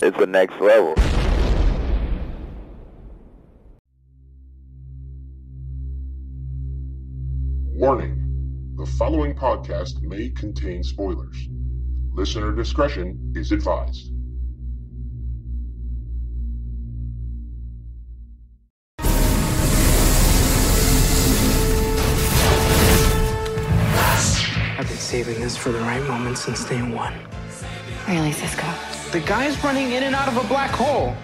It's the next level. Warning the following podcast may contain spoilers. Listener discretion is advised. I've been saving this for the right moment since day one. Really, Cisco? The guy's running in and out of a black hole.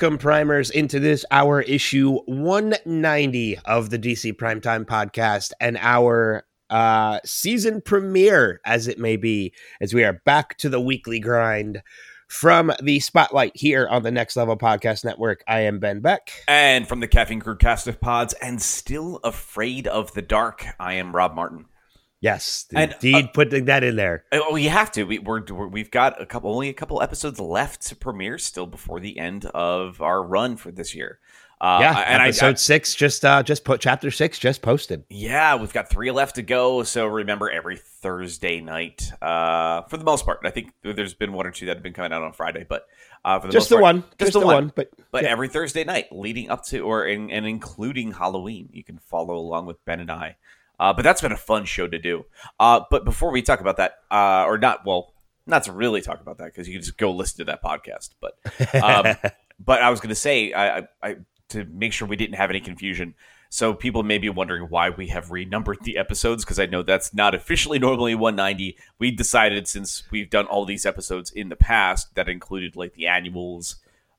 Welcome, primers, into this our issue 190 of the DC Primetime Podcast and our uh, season premiere, as it may be, as we are back to the weekly grind from the spotlight here on the Next Level Podcast Network. I am Ben Beck. And from the Caffeine Crew cast of pods, and still afraid of the dark, I am Rob Martin. Yes, indeed, uh, putting that in there. Oh, we have to. We, we're, we're we've got a couple, only a couple episodes left to premiere still before the end of our run for this year. Uh, yeah, and I- episode I, six just uh just put chapter six just posted. yeah, we've got three left to go. So remember, every Thursday night, uh, for the most part, I think there's been one or two that have been coming out on Friday, but uh, for the Just the part, one, just, just the, the one. one, but But yeah. every Thursday night leading up to or in, and including Halloween, you can follow along with Ben and I. Uh, but that's been a fun show to do. Uh, but before we talk about that, uh, or not, well, not to really talk about that because you can just go listen to that podcast. But um, but I was going to say, I, I, I to make sure we didn't have any confusion. So people may be wondering why we have renumbered the episodes because I know that's not officially normally 190. We decided since we've done all these episodes in the past that included like the annuals,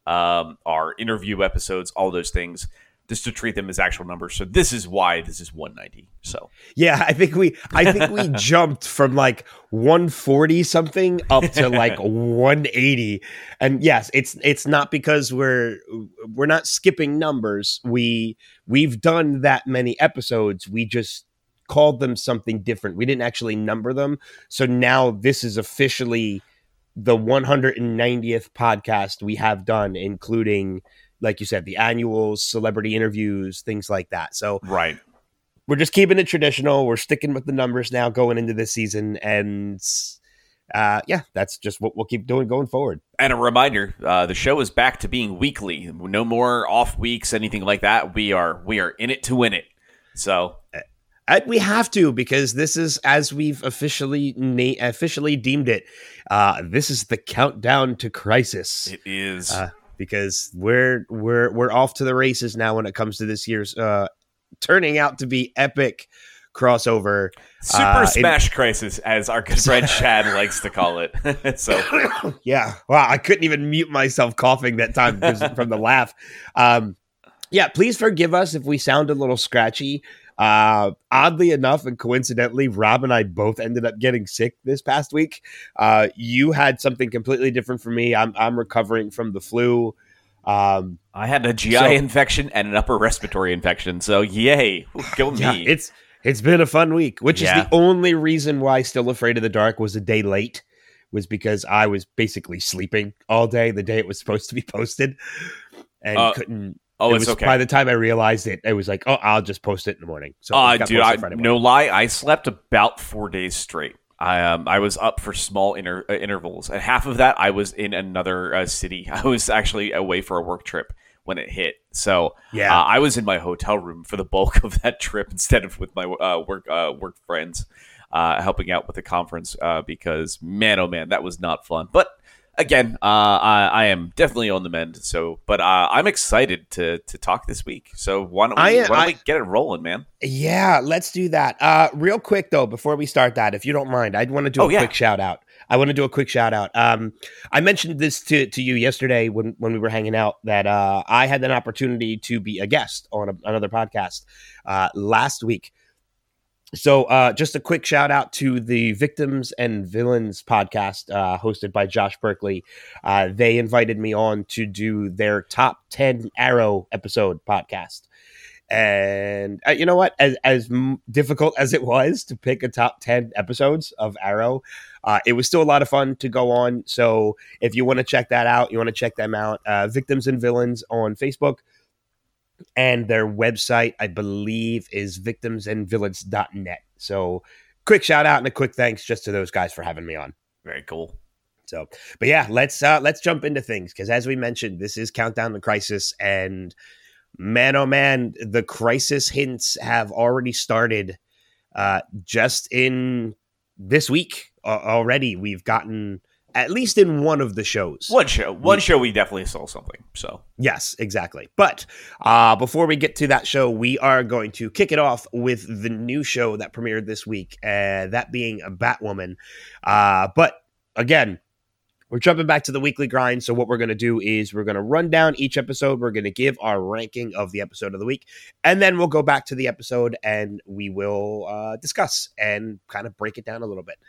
um, our interview episodes, all those things, just to treat them as actual numbers. So this is why this is 190. So Yeah, I think we I think we jumped from like 140 something up to like 180. And yes, it's it's not because we're we're not skipping numbers. We we've done that many episodes. We just called them something different. We didn't actually number them. So now this is officially the 190th podcast we have done including like you said the annuals, celebrity interviews, things like that. So right. we're just keeping it traditional. We're sticking with the numbers now going into this season, and uh, yeah, that's just what we'll keep doing going forward. And a reminder: uh, the show is back to being weekly. No more off weeks, anything like that. We are we are in it to win it. So And we have to because this is as we've officially na- officially deemed it. Uh, this is the countdown to crisis. it is. Uh, because we're we're we're off to the races now when it comes to this year's uh, turning out to be epic crossover. Super uh, Smash Crisis, as our good friend Chad likes to call it. so yeah. Wow. I couldn't even mute myself coughing that time from the laugh. Um, yeah. Please forgive us if we sound a little scratchy. Uh, oddly enough, and coincidentally, Rob and I both ended up getting sick this past week. Uh, you had something completely different from me. I'm I'm recovering from the flu. Um, I had a GI So- infection and an upper respiratory infection. So yay, go me. yeah, it's it's been a fun week, which Yeah. is the only reason why Still Afraid of the Dark was a day late. Was because I was basically sleeping all day the day it was supposed to be posted, and Uh, couldn't. Oh, it it's was, okay. By the time I realized it, it was like, oh, I'll just post it in the morning. So Uh, dude, I, no lie, I slept about four days straight. I um, I was up for small inter- uh, intervals, and half of that I was in another uh, city. I was actually away for a work trip when it hit. So Yeah. uh, I was in my hotel room for the bulk of that trip instead of with my uh, work uh, work friends, uh, helping out with the conference. Uh, because man, oh man, that was not fun. But again, uh, I, I am definitely on the mend. So, but uh, I'm excited to to talk this week. So why don't we, I- why don't I- we get it rolling, man? Yeah, let's do that. Uh, real quick though, before we start that, if you don't mind, I'd want to do Oh, a yeah. quick shout out. I want to do a quick shout out. Um, I mentioned this to, to you yesterday when, when we were hanging out that uh, I had an opportunity to be a guest on a, another podcast uh, last week. So, uh, just a quick shout out to the Victims and Villains podcast uh, hosted by Josh Berkeley. Uh, they invited me on to do their top 10 Arrow episode podcast. And uh, you know what? As, as difficult as it was to pick a top 10 episodes of Arrow, uh, it was still a lot of fun to go on. So, if you want to check that out, you want to check them out, uh, Victims and Villains on Facebook and their website, I believe, is victimsandvillains.net. So, quick shout out and a quick thanks just to those guys for having me on. Very cool. So, but yeah, let's uh, let's jump into things because as we mentioned, this is countdown to crisis, and man, oh man, the crisis hints have already started. Uh, just in this week uh, already, we've gotten at least in one of the shows. One show, one show, we definitely saw something. So Yes, exactly. But uh, before we get to that show, we are going to kick it off with the new show that premiered this week, uh, that being a Batwoman. Uh, but again, we're jumping back to the weekly grind. So what we're going to do is we're going to run down each episode. We're going to give our ranking of the episode of the week, and then we'll go back to the episode and we will uh, discuss and kind of break it down a little bit.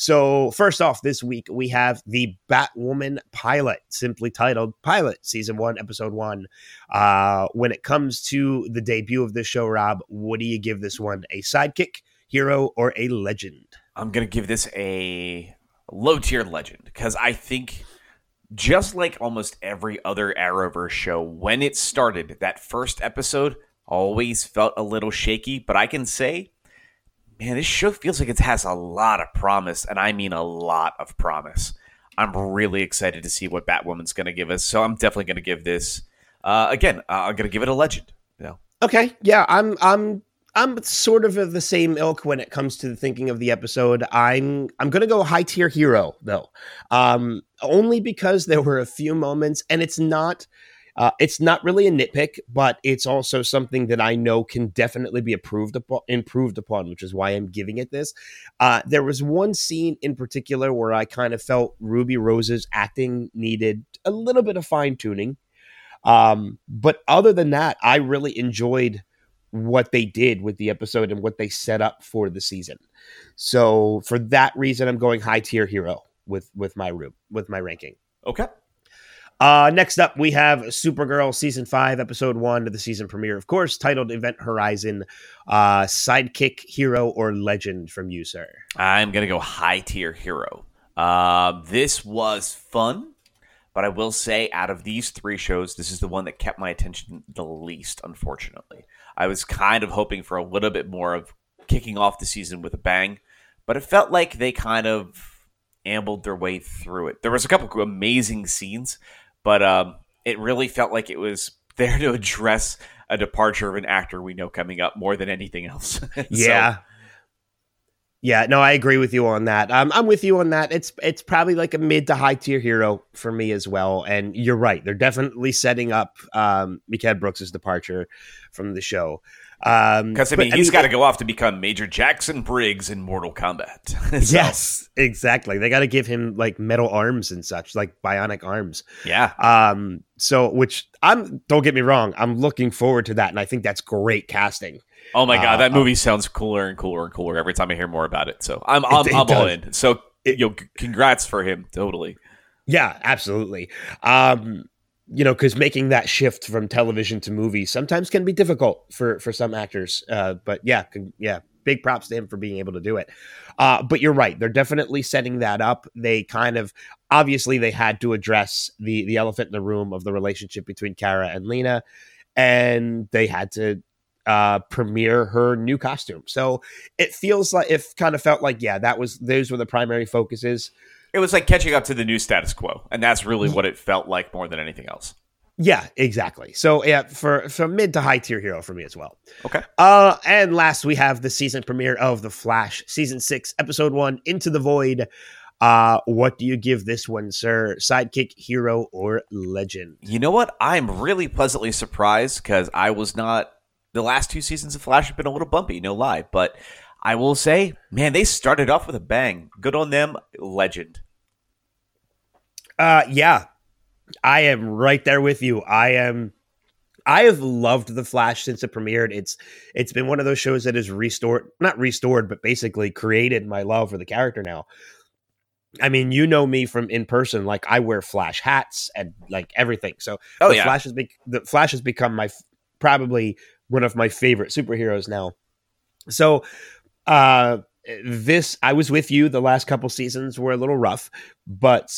So, first off, this week we have the Batwoman pilot, simply titled Pilot, Season 1, Episode 1. Uh, when it comes to the debut of this show, Rob, what do you give this one? A sidekick, hero, or a legend? I'm gonna give this a low tier legend because I think just like almost every other Arrowverse show, when it started, that first episode always felt a little shaky, but I can say, man, this show feels like it has a lot of promise, and I mean a lot of promise. I'm really excited to see what Batwoman's going to give us, so I'm definitely going to give this. Uh, again, uh, I'm going to give it a legend. Know, Okay, yeah, I'm I'm I'm sort of of the same ilk when it comes to the thinking of the episode. I'm I'm gonna go high tier hero though, um, only because there were a few moments, and it's not. Uh, it's not really a nitpick, but it's also something that I know can definitely be improved upon, improved upon, which is why I'm giving it this. Uh, there was one scene in particular where I kind of felt Ruby Rose's acting needed a little bit of fine tuning. Um, but other than that, I really enjoyed what they did with the episode and what they set up for the season. So for that reason, I'm going high tier hero with with my room with my ranking. okay. Uh, next up, we have Supergirl season five, episode one of the season premiere, of course, titled Event Horizon. Uh, sidekick, hero, or legend from you, sir? I'm gonna go high tier hero. Uh, this was fun, but I will say, out of these three shows, this is the one that kept my attention the least. Unfortunately, I was kind of hoping for a little bit more of kicking off the season with a bang, but it felt like they kind of ambled their way through it. There was a couple amazing scenes, but um, it really felt like it was there to address a departure of an actor we know coming up more than anything else. So- Yeah. Yeah, no, I agree with you on that. Um, I'm with you on that. It's it's probably like a mid to high tier hero for me as well. And you're right; they're definitely setting up um, Mehcad Brooks' departure from the show. Um, Because I but, mean, he's got to go off to become Major Jackson Briggs in Mortal Kombat. So, Yes, exactly. They got to give him like metal arms and such, like bionic arms. yeah. Um, so which I'm don't get me wrong, I'm looking forward to that, and I think that's great casting. Oh my god, Uh, that movie sounds cooler and cooler and cooler every time I hear more about it. So I'm I'm, it I'm all in. So It- yo, c- congrats for him. Totally. Yeah, absolutely. Um, you know, because making that shift from television to movies sometimes can be difficult for for some actors. Uh, but yeah, yeah, big props to him for being able to do it. Uh, but you're right; they're definitely setting that up. They kind of obviously they had to address the the elephant in the room of the relationship between Kara and Lena, and they had to uh premiere her new costume so it feels like it kind of felt like yeah that was those were the primary focuses It was like catching up to the new status quo, and that's really what it felt like more than anything else. Yeah, exactly. So yeah, for for mid to high tier hero for me as well. Okay. Uh, and last we have the season premiere of The Flash, season six, episode one, Into the Void. Uh, what do you give this one, sir? Sidekick, hero, or legend? You know what? I'm really pleasantly surprised because I was not. The last two seasons of Flash have been a little bumpy, no lie, but I will say, man, they started off with a bang. Good on them, legend. Uh, yeah, I am right there with you. I am. I have loved the Flash since it premiered. It's it's been one of those shows that has restored, not restored, but basically created my love for the character now. I mean, you know me from in person. Like I wear Flash hats and like everything. So Oh, the yeah. Flash has be- the Flash has become my f- probably one of my favorite superheroes now. So uh this I was with you the last couple seasons were a little rough, but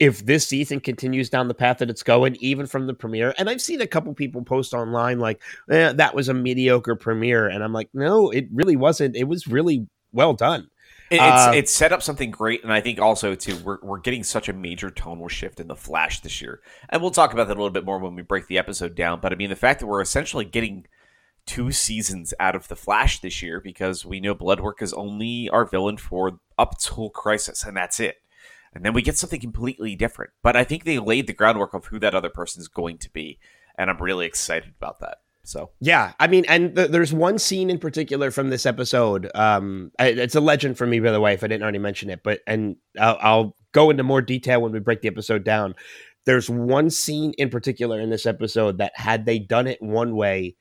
if this season continues down the path that it's going, even from the premiere, and I've seen a couple people post online like, eh, that was a mediocre premiere. And I'm like, no, it really wasn't. It was really well done. It, Uh, it's it's set up something great, and I think also too we're we're getting such a major tonal shift in the Flash this year, and we'll talk about that a little bit more when we break the episode down. But I mean, the fact that we're essentially getting two seasons out of the Flash this year because we know Bloodwork is only our villain for up till Crisis, and that's it. And then we get something completely different. But I think they laid the groundwork of who that other person is going to be, and I'm really excited about that. So Yeah, I mean, and th- there's one scene in particular from this episode. Um, it's a legend for me, by the way, if I didn't already mention it. But and I'll, I'll go into more detail when we break the episode down. There's one scene in particular in this episode that had they done it one way,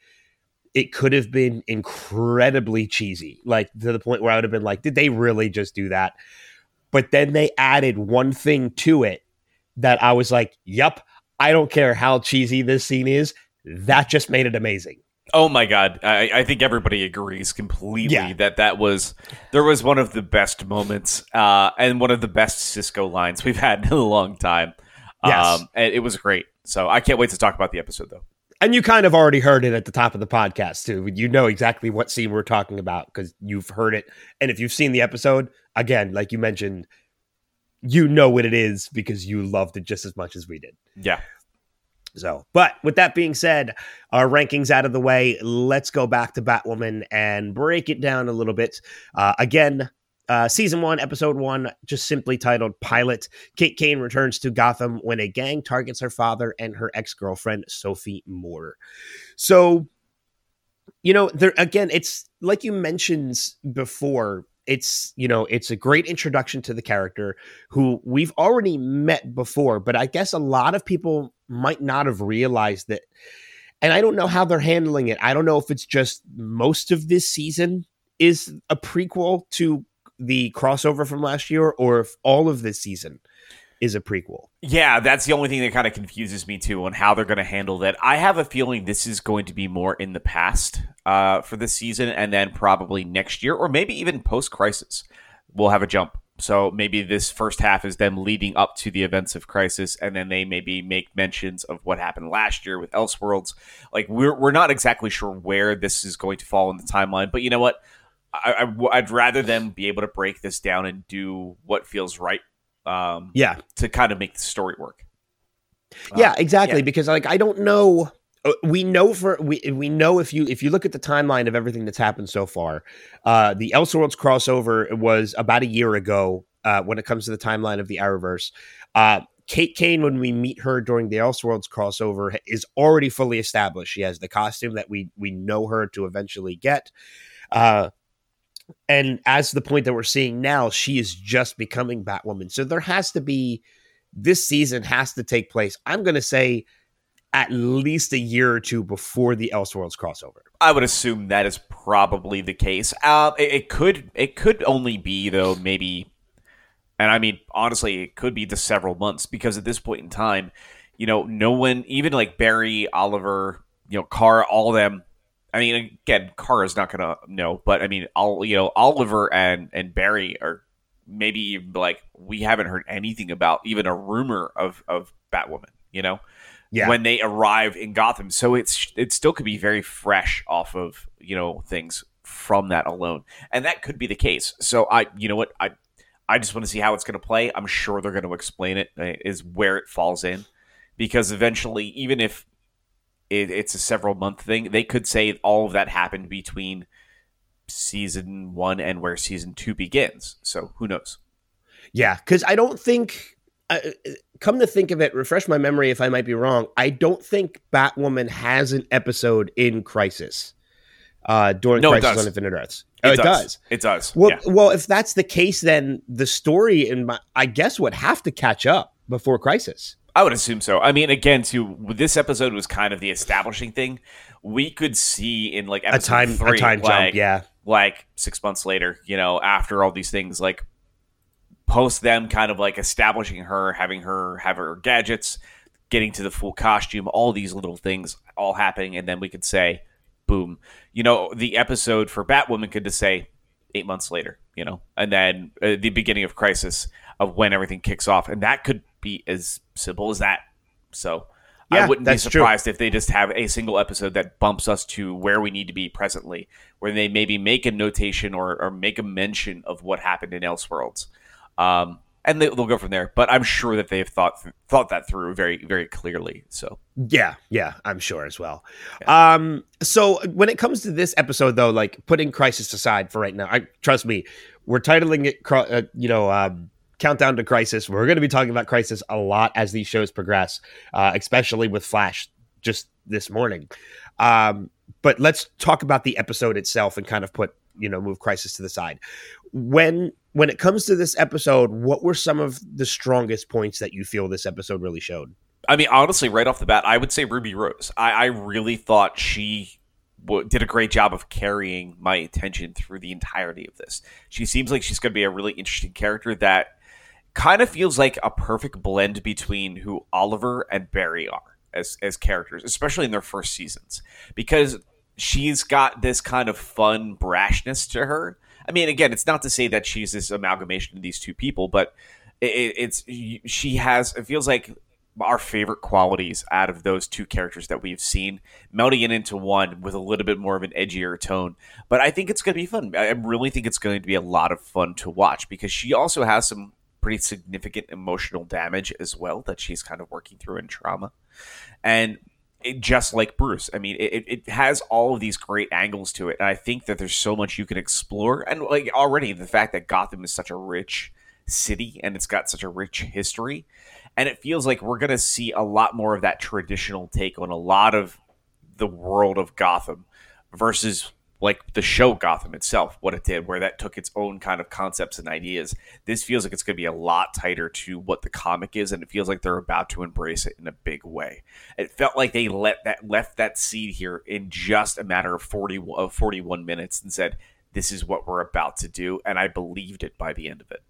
it could have been incredibly cheesy, like to the point where I would have been like, did they really just do that? But then they added one thing to it that I was like, yep, I don't care how cheesy this scene is. That just made it amazing. Oh my god, I, I think everybody agrees completely Yeah. that that was there was one of the best moments uh, and one of the best Cisco lines we've had in a long time. Yes. Um, and it was great. So I can't wait to talk about the episode though. And you kind of already heard it at the top of the podcast too. You know exactly what scene we're talking about because you've heard it. And if you've seen the episode, again, like you mentioned, you know what it is because you loved it just as much as we did. Yeah. So, but with that being said, our rankings out of the way, let's go back to Batwoman and break it down a little bit. Uh, again, uh, season one, episode one, just simply titled Pilot. Kate Kane returns to Gotham when a gang targets her father and her ex girlfriend, Sophie Moore. So, you know, there again, it's like you mentioned before. It's you know, it's a great introduction to the character who we've already met before, but I guess a lot of people might not have realized that. And I don't know how they're handling it. I don't know if it's just most of this season is a prequel to the crossover from last year, or if all of this season is a prequel. Yeah, that's the only thing that kind of confuses me too on how they're going to handle that. I have a feeling this is going to be more in the past uh, for this season, and then probably next year, or maybe even post Crisis, we'll have a jump. So maybe this first half is them leading up to the events of Crisis, and then they maybe make mentions of what happened last year with Elseworlds. Like we're we're not exactly sure where this is going to fall in the timeline, but you know what? I, I'd rather them be able to break this down and do what feels right. Um, Yeah, to kind of make the story work. yeah, Uh, exactly. yeah. Because like I don't know. uh, We know for we we know if you if you look at the timeline of everything that's happened so far, uh, the Elseworlds crossover was about a year ago. Uh, when it comes to the timeline of the Arrowverse, uh, Kate Kane, when we meet her during the Elseworlds crossover, is already fully established. She has the costume that we we know her to eventually get. Uh, and as the point that we're seeing now, she is just becoming Batwoman. So there has to be this season has to take place. I'm going to say at least a year or two before the Elseworlds crossover. I would assume that is probably the case. Uh, it, it could it could only be though maybe, and I mean honestly, it could be the several months because at this point in time, you know, no one, even like Barry, Oliver, you know, Kara, all them. I mean, again, Kara's not gonna know, but I mean, all you know, Oliver and and Barry are maybe even like we haven't heard anything about even a rumor of of Batwoman. You know, Yeah. when they arrive in Gotham. So it's it still could be very fresh off of you know things from that alone, and that could be the case. So I, you know what, I I just want to see how it's going to play. I'm sure they're going to explain it uh, where it falls in, because eventually, even if it, it's a several month thing, they could say all of that happened between season one and where season two begins. So who knows? Yeah, because I don't think. Uh, come to think of it, refresh my memory if I might be wrong. I don't think Batwoman has an episode in Crisis. uh, during No, it Crisis does. on Infinite Earths. Oh, it does. It does. Well, yeah. well, if that's the case, then the story in my, I guess would have to catch up before Crisis. I would assume so. I mean, again, too, this episode was kind of the establishing thing. We could see in like A time, three, a time like, jump. Yeah, like six months later, you know, after all these things, like post them kind of like establishing her, having her have her gadgets, getting to the full costume, all these little things all happening, and then we could say, boom. You know, the episode for Batwoman could just say eight months later, you know, and then uh, the beginning of Crisis of when everything kicks off, and that could be as simple as that. So. Yeah, I wouldn't be that's true. surprised if they just have a single episode that bumps us to where we need to be presently, where they maybe make a notation or, or make a mention of what happened in Elseworlds, um, and they, they'll go from there. But I'm sure that they've thought thought that through very very clearly. So yeah, yeah. I'm sure as well. Um, so when it comes to this episode, though, like putting Crisis aside for right now, I trust me, we're titling it, uh, you know, um, Countdown to Crisis. We're going to be talking about Crisis a lot as these shows progress, uh, especially with Flash just this morning. Um, but let's talk about the episode itself and kind of put you know move Crisis to the side. When when it comes to this episode, what were some of the strongest points that you feel this episode really showed? I mean, honestly, right off the bat, I would say Ruby Rose. I, I really thought she w- did a great job of carrying my attention through the entirety of this. She seems like she's going to be a really interesting character that kind of feels like a perfect blend between who Oliver and Barry are as as characters, especially in their first seasons, because she's got this kind of fun brashness to her. I mean, again, it's not to say that she's this amalgamation of these two people, but it, it's she has. It feels like our favorite qualities out of those two characters that we've seen melding it into one with a little bit more of an edgier tone. But I think it's going to be fun. I really think it's going to be a lot of fun to watch because she also has some pretty significant emotional damage as well that she's kind of working through in trauma. And it, just like Bruce, I mean, it, it has all of these great angles to it. And I think that there's so much you can explore. And like already the fact that Gotham is such a rich city and it's got such a rich history. And it feels like we're going to see a lot more of that traditional take on a lot of the world of Gotham versus like the show Gotham itself, what it did, where that took its own kind of concepts and ideas. This feels like it's going to be a lot tighter to what the comic is, and it feels like they're about to embrace it in a big way. It felt like they let that left that seed here in just a matter of 40 of 41 minutes and said, "This is what we're about to do," and I believed it by the end of it.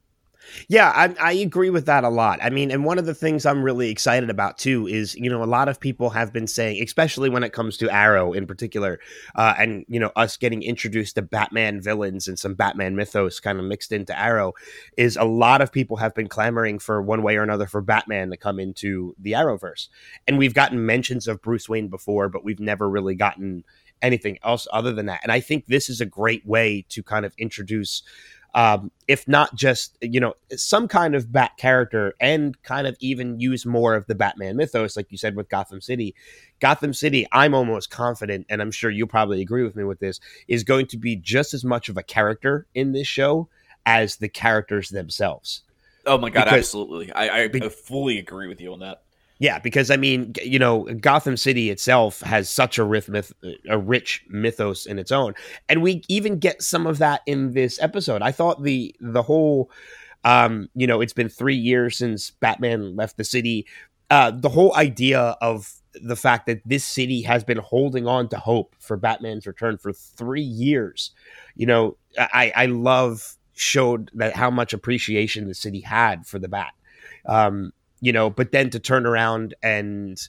Yeah, I, I agree with that a lot. I mean, and one of the things I'm really excited about too is, you know, a lot of people have been saying, especially when it comes to Arrow in particular, uh, and, you know, us getting introduced to Batman villains and some Batman mythos kind of mixed into Arrow, is a lot of people have been clamoring for one way or another for Batman to come into the Arrowverse. And we've gotten mentions of Bruce Wayne before, but we've never really gotten anything else other than that. And I think this is a great way to kind of introduce um, if not just you know some kind of bat character and kind of even use more of the batman mythos like you said with gotham city gotham city i'm almost confident and i'm sure you'll probably agree with me with this is going to be just as much of a character in this show as the characters themselves Oh my god, Because- absolutely! I, I Be- fully agree with you on that. Yeah, because I mean, you know, Gotham City itself has such a rich, a rich mythos in its own, and we even get some of that in this episode. I thought the the whole, um, you know, it's been three years since Batman left the city. Uh, the whole idea of the fact that this city has been holding on to hope for Batman's return for three years, you know, I I love showed that how much appreciation the city had for the Bat. Um, you know, but then to turn around and,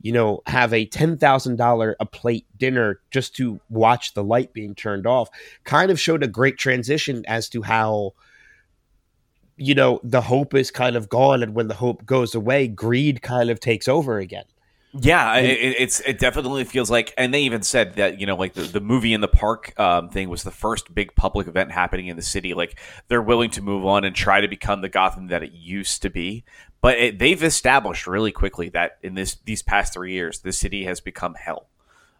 you know, have a $10,000 a plate dinner just to watch the light being turned off kind of showed a great transition as to how, you know, the hope is kind of gone. And when the hope goes away, greed kind of takes over again. Yeah, it, it's it definitely feels like, and they even said that you know, like the, the movie in the park um, thing was the first big public event happening in the city. Like they're willing to move on and try to become the Gotham that it used to be. But it, they've established really quickly that in this these past three years, the city has become hell,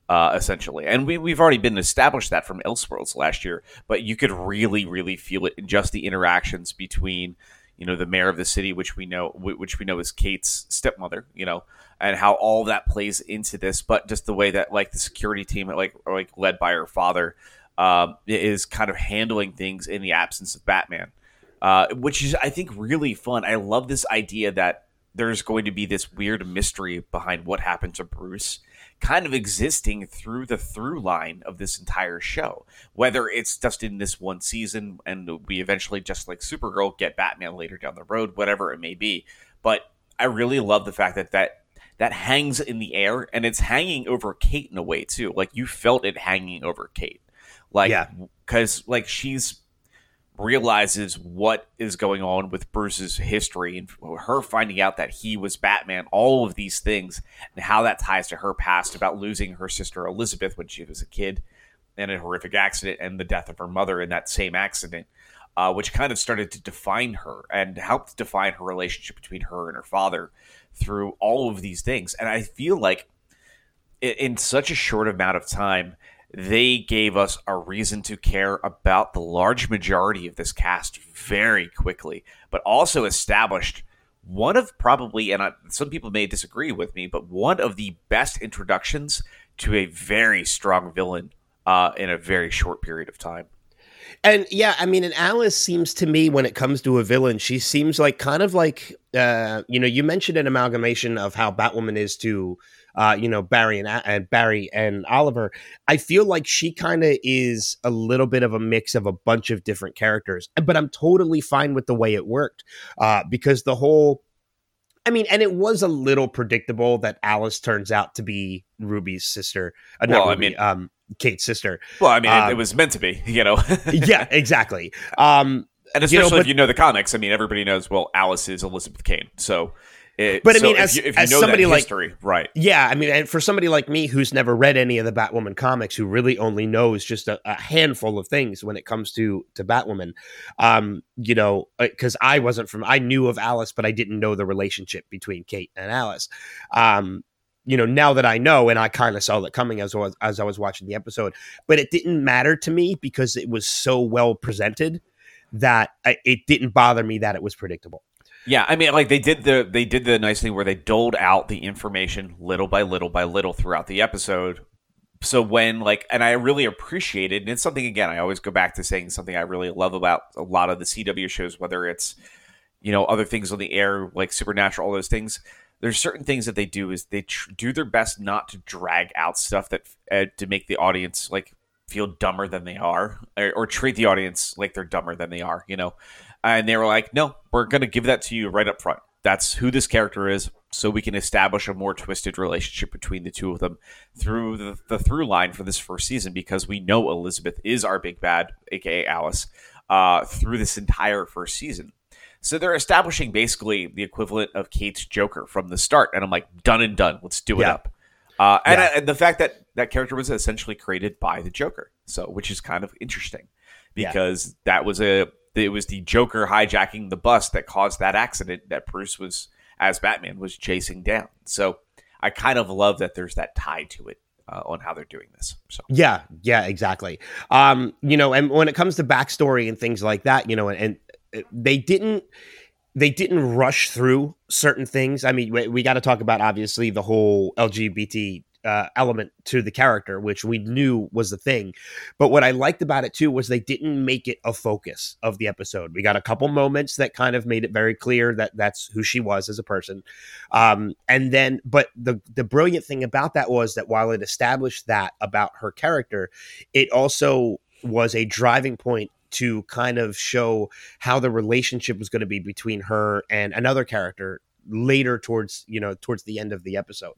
uh, essentially. And we we've already been established that from Elseworlds last year. But you could really, really feel it in just the interactions between you know the mayor of the city, which we know which we know is Kate's stepmother, you know, and how all that plays into this. But just the way that like the security team, like like led by her father, um, is kind of handling things in the absence of Batman, uh, which is I think really fun. I love this idea that there's going to be this weird mystery behind what happened to Bruce kind of existing through the through line of this entire show. Whether it's just in this one season and we eventually, just like Supergirl, get Batman later down the road, whatever it may be. But I really love the fact that that that hangs in the air and it's hanging over Kate in a way too. Like you felt it hanging over Kate. Like, yeah. cause like she's realizes what is going on with Bruce's history and her finding out that he was Batman, all of these things, and how that ties to her past about losing her sister Elizabeth when she was a kid in a horrific accident and the death of her mother in that same accident, uh, which kind of started to define her and helped define her relationship between her and her father through all of these things. And I feel like in such a short amount of time, they gave us a reason to care about the large majority of this cast very quickly, but also established one of probably, and I, some people may disagree with me, but one of the best introductions to a very strong villain uh, in a very short period of time. And yeah, I mean, and Alice seems to me when it comes to a villain, she seems like kind of like, uh, you know, you mentioned an amalgamation of how Batwoman is to uh, you know Barry and, and Barry and Oliver. I feel like she kind of is a little bit of a mix of a bunch of different characters, but I'm totally fine with the way it worked uh, because the whole. I mean, and it was a little predictable that Alice turns out to be Ruby's sister. Uh, well, Ruby, I mean, um, Kate's sister. Well, I mean, um, it, it, was meant to be, you know. yeah, exactly. Um, and especially you know, but, if you know the comics, I mean, everybody knows. Well, Alice is Elizabeth Kane, so it, but I mean, as, if you, if you as somebody like history, right? Yeah, I mean, and for somebody like me who's never read any of the Batwoman comics, who really only knows just a, a handful of things when it comes to to Batwoman, um, you know, because uh, I wasn't from, I knew of Alice, but I didn't know the relationship between Kate and Alice. Um, you know, now that I know, and I kind of saw that coming as was as I was watching the episode, but it didn't matter to me because it was so well presented that I, it didn't bother me that it was predictable. Yeah, I mean, like they did the they did the nice thing where they doled out the information little by little by little throughout the episode. So when like, and I really appreciated, and it's something again I always go back to saying something I really love about a lot of the CW shows, whether it's you know other things on the air like Supernatural, all those things. There's certain things that they do is they tr- do their best not to drag out stuff that uh, to make the audience like feel dumber than they are or, or, treat the audience like they're dumber than they are you know and they were like, "No, we're going to give that to you right up front. That's who this character is, so we can establish a more twisted relationship between the two of them through the, the through line for this first season because we know Elizabeth is our big bad, aka Alice, uh, through this entire first season." So they're establishing basically the equivalent of Kate's Joker from the start, and I'm like, done and done. Let's do it yeah. up. Uh, and, yeah. and, the fact that that character was essentially created by the Joker, so which is kind of interesting because yeah. that was a it was the Joker hijacking the bus that caused that accident that Bruce was, as Batman, was chasing down. So I kind of love that there's that tie to it. Uh, on how they're doing this. So yeah, yeah, exactly. Um, you know, and when it comes to backstory and things like that, you know, and, and they didn't they didn't rush through certain things. I mean, we, we got to talk about obviously the whole LGBT uh, element to the character, which we knew was the thing. But what I liked about it too was they didn't make it a focus of the episode. We got a couple moments that kind of made it very clear that that's who she was as a person. Um, and then, but the the brilliant thing about that was that while it established that about her character, it also was a driving point to kind of show how the relationship was going to be between her and another character later towards you know towards the end of the episode.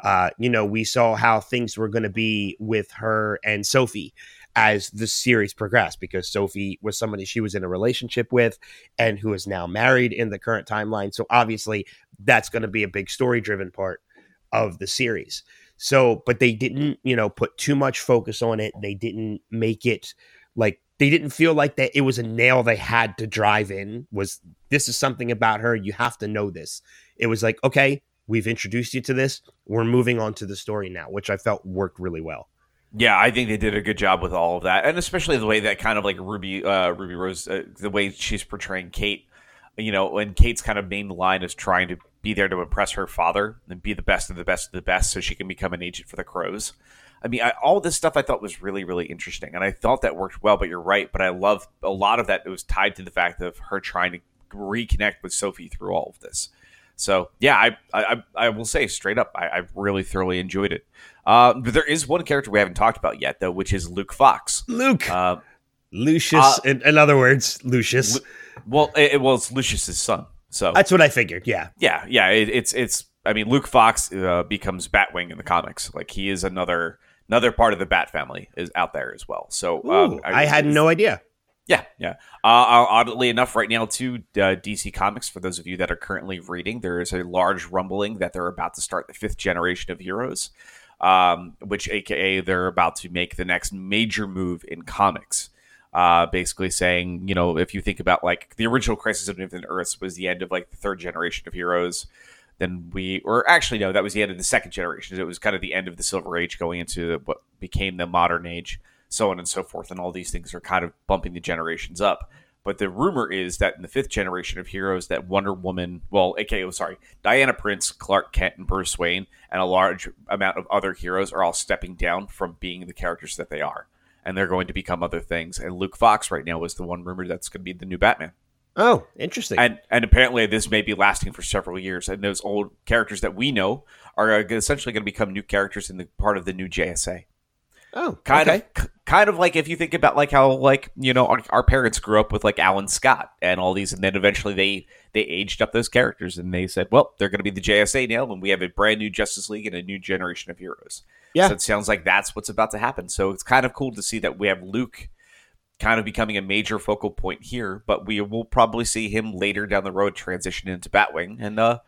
Uh you know we saw how things were going to be with her and sophie as the series progressed because sophie was somebody she was in a relationship with and who is now married in the current timeline. So obviously that's going to be a big story driven part of the series. So but they didn't you know put too much focus on it. They didn't make it like they didn't feel like that it was a nail they had to drive in was this is something about her you have to know this it was like okay we've introduced you to this we're moving on to the story now which i felt worked really well yeah i think they did a good job with all of that and especially the way that kind of like ruby uh, ruby rose uh, the way she's portraying kate you know, when Kate's kind of main line is trying to be there to impress her father and be the best of the best of the best so she can become an agent for the Crows. I mean, I, all this stuff I thought was really, really interesting, and I thought that worked well. But you're right. But I love a lot of that. It was tied to the fact of her trying to reconnect with Sophie through all of this. So yeah, I I, I will say straight up, I, I really thoroughly enjoyed it. Uh, but there is one character we haven't talked about yet, though, which is Luke Fox. Luke, Uh, Lucius. uh, in, in other words, Lucius. Lu- well, it, it was Lucius's son. So That's what I figured. Yeah. yeah, yeah, it, it's it's. I mean, Luke Fox uh, becomes Batwing in the comics. Like he is another another part of the Bat family is out there as well. So um, Ooh, I had no idea. Yeah, yeah. Uh, oddly enough, right now, too, uh, DC Comics, for those of you that are currently reading, there is a large rumbling that they're about to start the fifth generation of heroes, um, which, aka, they're about to make the next major move in comics. Uh, basically saying, you know, if you think about like the original Crisis of Infinite Earths was the end of like the third generation of heroes, then we, or actually, no, that was the end of the second generation. It was kind of the end of the Silver Age going into what became the modern age so on and so forth. And all these things are kind of bumping the generations up. But the rumor is that in the fifth generation of heroes, that Wonder Woman, well, aka, oh, sorry, Diana Prince, Clark Kent, and Bruce Wayne, and a large amount of other heroes are all stepping down from being the characters that they are. And they're going to become other things. And Luke Fox right now is the one rumored that's going to be the new Batman. Oh, interesting. And and apparently this may be lasting for several years. And those old characters that we know are uh, essentially going to become new characters in the part of the new JSA oh, kind okay. of kind of like if you think about like how like you know our, our parents grew up with like alan scott and all these and then eventually they they aged up those characters and they said well they're going to be the jsa now and we have a brand new justice league and a new generation of heroes Yeah. so it sounds like that's what's about to happen so it's kind of cool to see that we have luke kind of becoming a major focal point here but we will probably see him later down the road transition into batwing and uh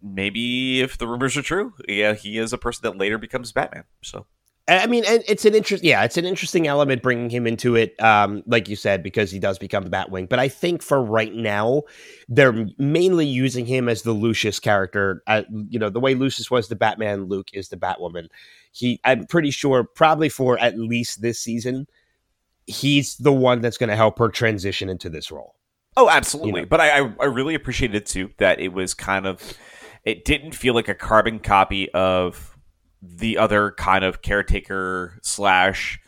maybe if the rumors are true yeah he is a person that later becomes batman so I mean, it's an interest. Yeah, it's an interesting element bringing him into it, um, like you said, because he does become Batwing. But I think for right now, they're mainly using him as the Lucius character. Uh, you know, the way Lucius was the Batman, Luke is the Batwoman. He, I'm pretty sure, probably for at least this season, he's the one that's going to help her transition into this role. Oh, absolutely. You know. But I, I, I really appreciated too that it was kind of, it didn't feel like a carbon copy of the other kind of caretaker slash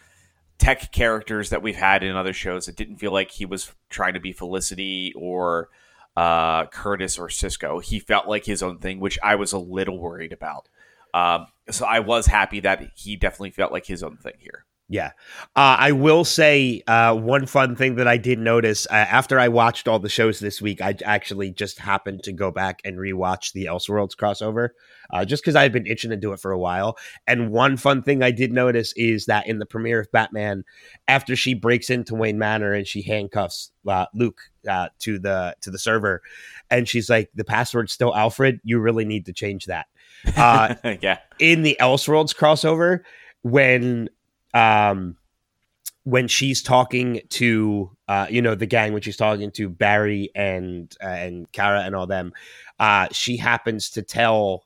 tech characters that we've had in other shows. It didn't feel like he was trying to be Felicity or uh, Curtis or Cisco. He felt like his own thing, which I was a little worried about. Um, so I was happy that he definitely felt like his own thing here. Yeah. Uh, I will say uh, one fun thing that I did notice uh, after I watched all the shows this week, I actually just happened to go back and rewatch the Elseworlds crossover uh, just because I've been itching to do it for a while. And one fun thing I did notice is that in the premiere of Batman, after she breaks into Wayne Manor and she handcuffs uh, Luke uh, to the to the server, and she's like, "The password's still Alfred. You really need to change that." Uh, yeah. in the Elseworlds crossover when um when she's talking to uh you know the gang when she's talking to Barry and uh, and Kara and all them uh she happens to tell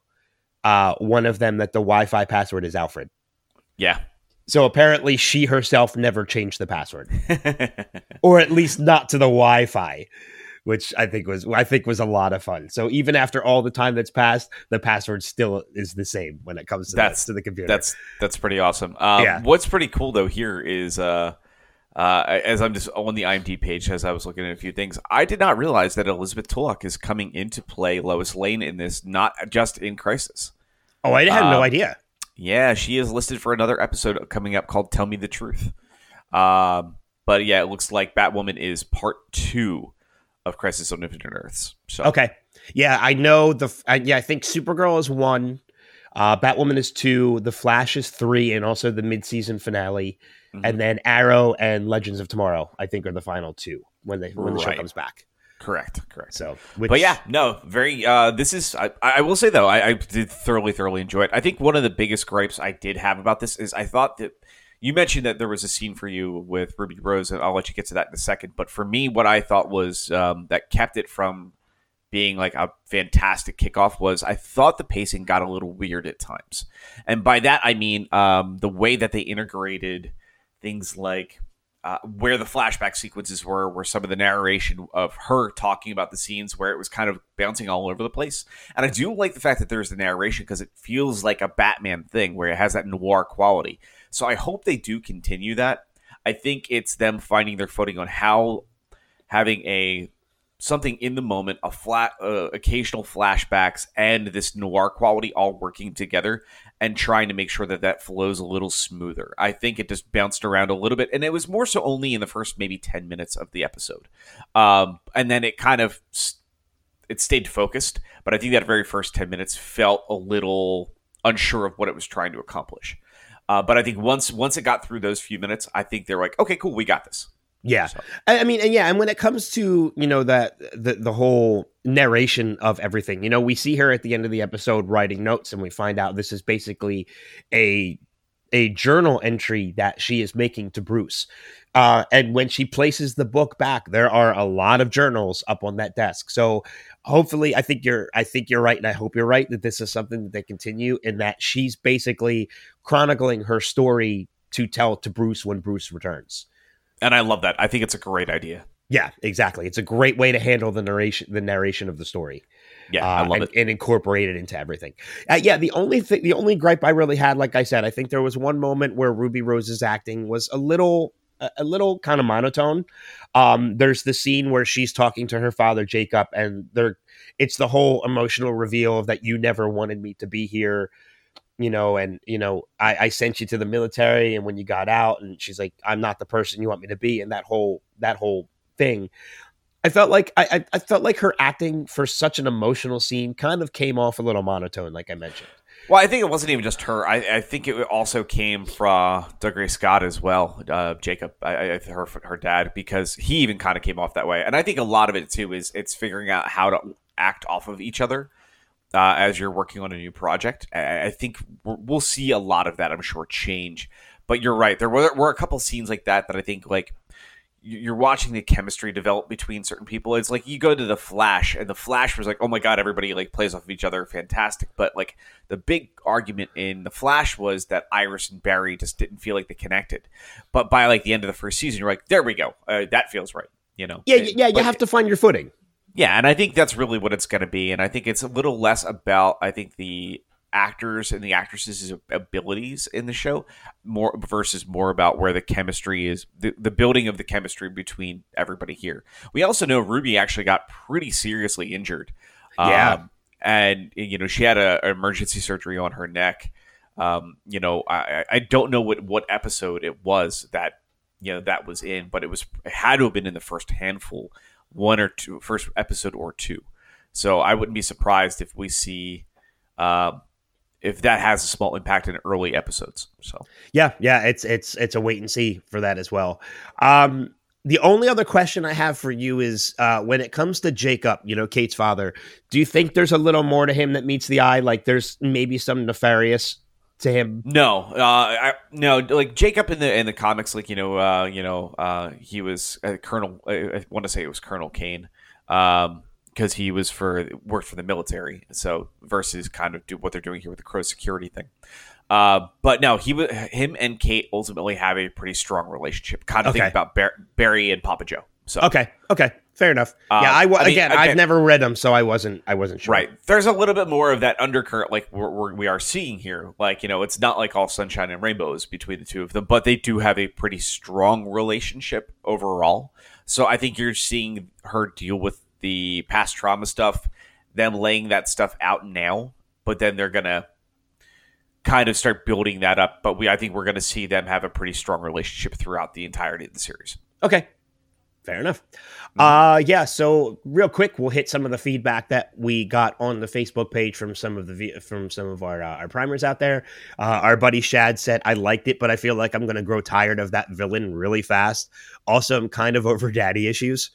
uh one of them that the Wi-Fi password is Alfred. Yeah. So apparently she herself never changed the password or at least not to the Wi-Fi which I think was I think was a lot of fun. So even after all the time that's passed, the password still is the same when it comes to That's- the, to the computer. That's that's pretty awesome. Um, Yeah. What's pretty cool though here is uh, uh, as I'm just on the IMDb page as I was looking at a few things, I did not realize that Elizabeth Tulloch is coming into play Lois Lane in this, not just in Crisis. oh, I had no uh, idea. Yeah, she is listed for another episode coming up called "Tell Me the Truth." Um, but yeah, it looks like Batwoman is part two of Crisis on Infinite Earths. So Okay. Yeah, I know the. I, yeah, I think Supergirl is one. Uh, Batwoman is two. The Flash is three, and also the mid-season finale. Mhm. And then Arrow and Legends of Tomorrow, I think, are the final two when they when the show comes back. correct, correct. So, which, but yeah, no, very. Uh, this is. I, I will say though, I, I did thoroughly, thoroughly enjoy it. I think one of the biggest gripes I did have about this is I thought that you mentioned that there was a scene for you with Ruby Rose, and I'll let you get to that in a second. But for me, what I thought was um, that kept it from being like a fantastic kickoff was I thought the pacing got a little weird at times, and by that I mean um, the way that they integrated things like uh, where the flashback sequences were, where some of the narration of her talking about the scenes where it was kind of bouncing all over the place. And I do like the fact that there's the narration because it feels like a Batman thing where it has that noir quality. So I hope they do continue that. I think it's them finding their footing on how having a something in the moment, a flat, uh, occasional flashbacks, and this noir quality all working together, and trying to make sure that that flows a little smoother. I think it just bounced around a little bit, and it was more so only in the first maybe ten minutes of the episode, um, and then it kind of it stayed focused. But I think that very first ten minutes felt a little unsure of what it was trying to accomplish. Uh, but I think once once it got through those few minutes, I think they're like, okay, cool, we got this. Yeah, so. I mean, and yeah, and when it comes to you know that the the whole narration of everything, you know, we see her at the end of the episode writing notes, and we find out this is basically a a journal entry that she is making to Bruce. Uh, and when she places the book back, there are a lot of journals up on that desk. So hopefully, I think you're I think you're right, and I hope you're right that this is something that they continue, and that she's basically chronicling her story to tell to Bruce when Bruce returns and I love that. I think it's a great idea. Yeah, exactly. It's a great way to handle the narration, the narration of the story. Yeah, uh, I love and, it, and incorporate it into everything. Uh, yeah, the only thing, the only gripe I really had, like I said, I think there was one moment where Ruby Rose's acting was a little, a, a little kind of monotone. Um, there's the scene where she's talking to her father Jacob, and they're, it's the whole emotional reveal of that you never wanted me to be here you know, and you know, I, I sent you to the military, and when you got out, and she's like, I'm not the person you want me to be, and that whole that whole thing. I felt like I, I felt like her acting for such an emotional scene kind of came off a little monotone, like I mentioned. Well, I think it wasn't even just her. I, I think it also came from Doug Dougray Scott as well, uh, Jacob, I, I, her her dad, because he even kind of came off that way. And I think a lot of it too is it's figuring out how to act off of each other uh, as you're working on a new project. I, I think we'll see a lot of that. I'm sure change. But you're right. There were, were a couple scenes like that that I think like you're watching the chemistry develop between certain people. It's like you go to the Flash, and the Flash was like, "Oh my god, everybody like plays off of each other, fantastic." But like the big argument in the Flash was that Iris and Barry just didn't feel like they connected. But by like the end of the first season, you're like, "There we go, uh, that feels right." You know? Yeah, yeah. You have to find your footing. Yeah, and I think that's really what it's going to be. And I think it's a little less about, I think, the actors and the actresses' abilities in the show more versus more about where the chemistry is the, the building of the chemistry between everybody here we also know ruby actually got pretty seriously injured yeah um, and you know she had a, a emergency surgery on her neck um, you know I, I don't know what what episode it was that you know that was in but it was it had to have been in the first handful one or two first episode or two. So I wouldn't be surprised if we see uh, if that has a small impact in early episodes. So yeah, yeah, it's it's it's a wait and see for that as well. Um, the only other question I have for you is uh, when it comes to Jacob, you know, Kate's father, do you think there's a little more to him that meets the eye? Like there's maybe some nefarious to him? No, uh, I, no. Like Jacob in the in the comics, like you know, uh, you know, uh, he was uh, Colonel. I want to say it was Colonel Kane, um, because he was for worked for the military. So versus kind of do what they're doing here with the crow security thing. Uh, but no, he him and Kate ultimately have a pretty strong relationship. Kind of okay. think about Bar- Barry and Papa Joe. So okay, okay, fair enough. Uh, yeah, I, I mean, again, I've never read them, so I wasn't, I wasn't sure. Right. There's a little bit more of that undercurrent, like we're, we're we are seeing here. Like you know, it's not like all sunshine and rainbows between the two of them, but they do have a pretty strong relationship overall. So I think you're seeing her deal with the past trauma stuff, them laying that stuff out now, but then they're gonna kind of start building that up. But we, I think we're gonna see them have a pretty strong relationship throughout the entirety of the series. Okay, Fair enough. Mm-hmm. Uh, yeah. So real quick, we'll hit some of the feedback that we got on the Facebook page from some of the from some of our uh, our primers out there. Uh, our buddy Shad said, "I liked it, but I feel like I'm going to grow tired of that villain really fast." Also, I'm kind of over daddy issues.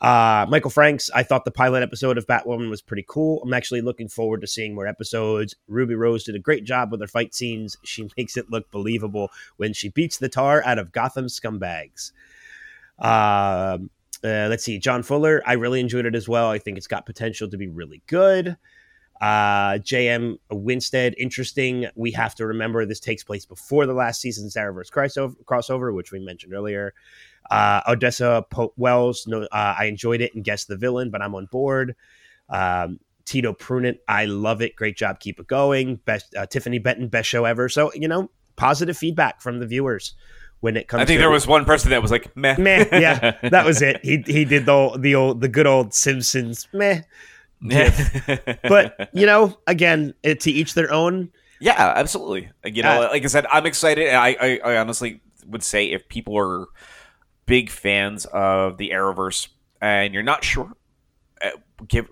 Uh, Michael Franks, I thought the pilot episode of Batwoman was pretty cool. I'm actually looking forward to seeing more episodes. Ruby Rose did a great job with her fight scenes. She makes it look believable when she beats the tar out of Gotham scumbags. Uh, uh, let's see, John Fuller. I really enjoyed it as well. I think it's got potential to be really good. Uh, JM Winstead, interesting. We have to remember this takes place before the last season's Arrowverse crossover, crossover which we mentioned earlier. Uh, Odessa Pope Wells, no, uh, I enjoyed it and guessed the villain, but I'm on board. Um, Tito Prunit, I love it. Great job. Keep it going. Best uh, Tiffany Benton, best show ever. So, you know, positive feedback from the viewers when it comes I think to there was one person that was like, meh. meh. Yeah, that was it. He he did the the old the good old Simpsons meh. But you know, again, it, to each their own. Yeah, absolutely. You know, Uh, like I said, I'm excited. I, I, I honestly would say if people are big fans of the Arrowverse and you're not sure, uh, give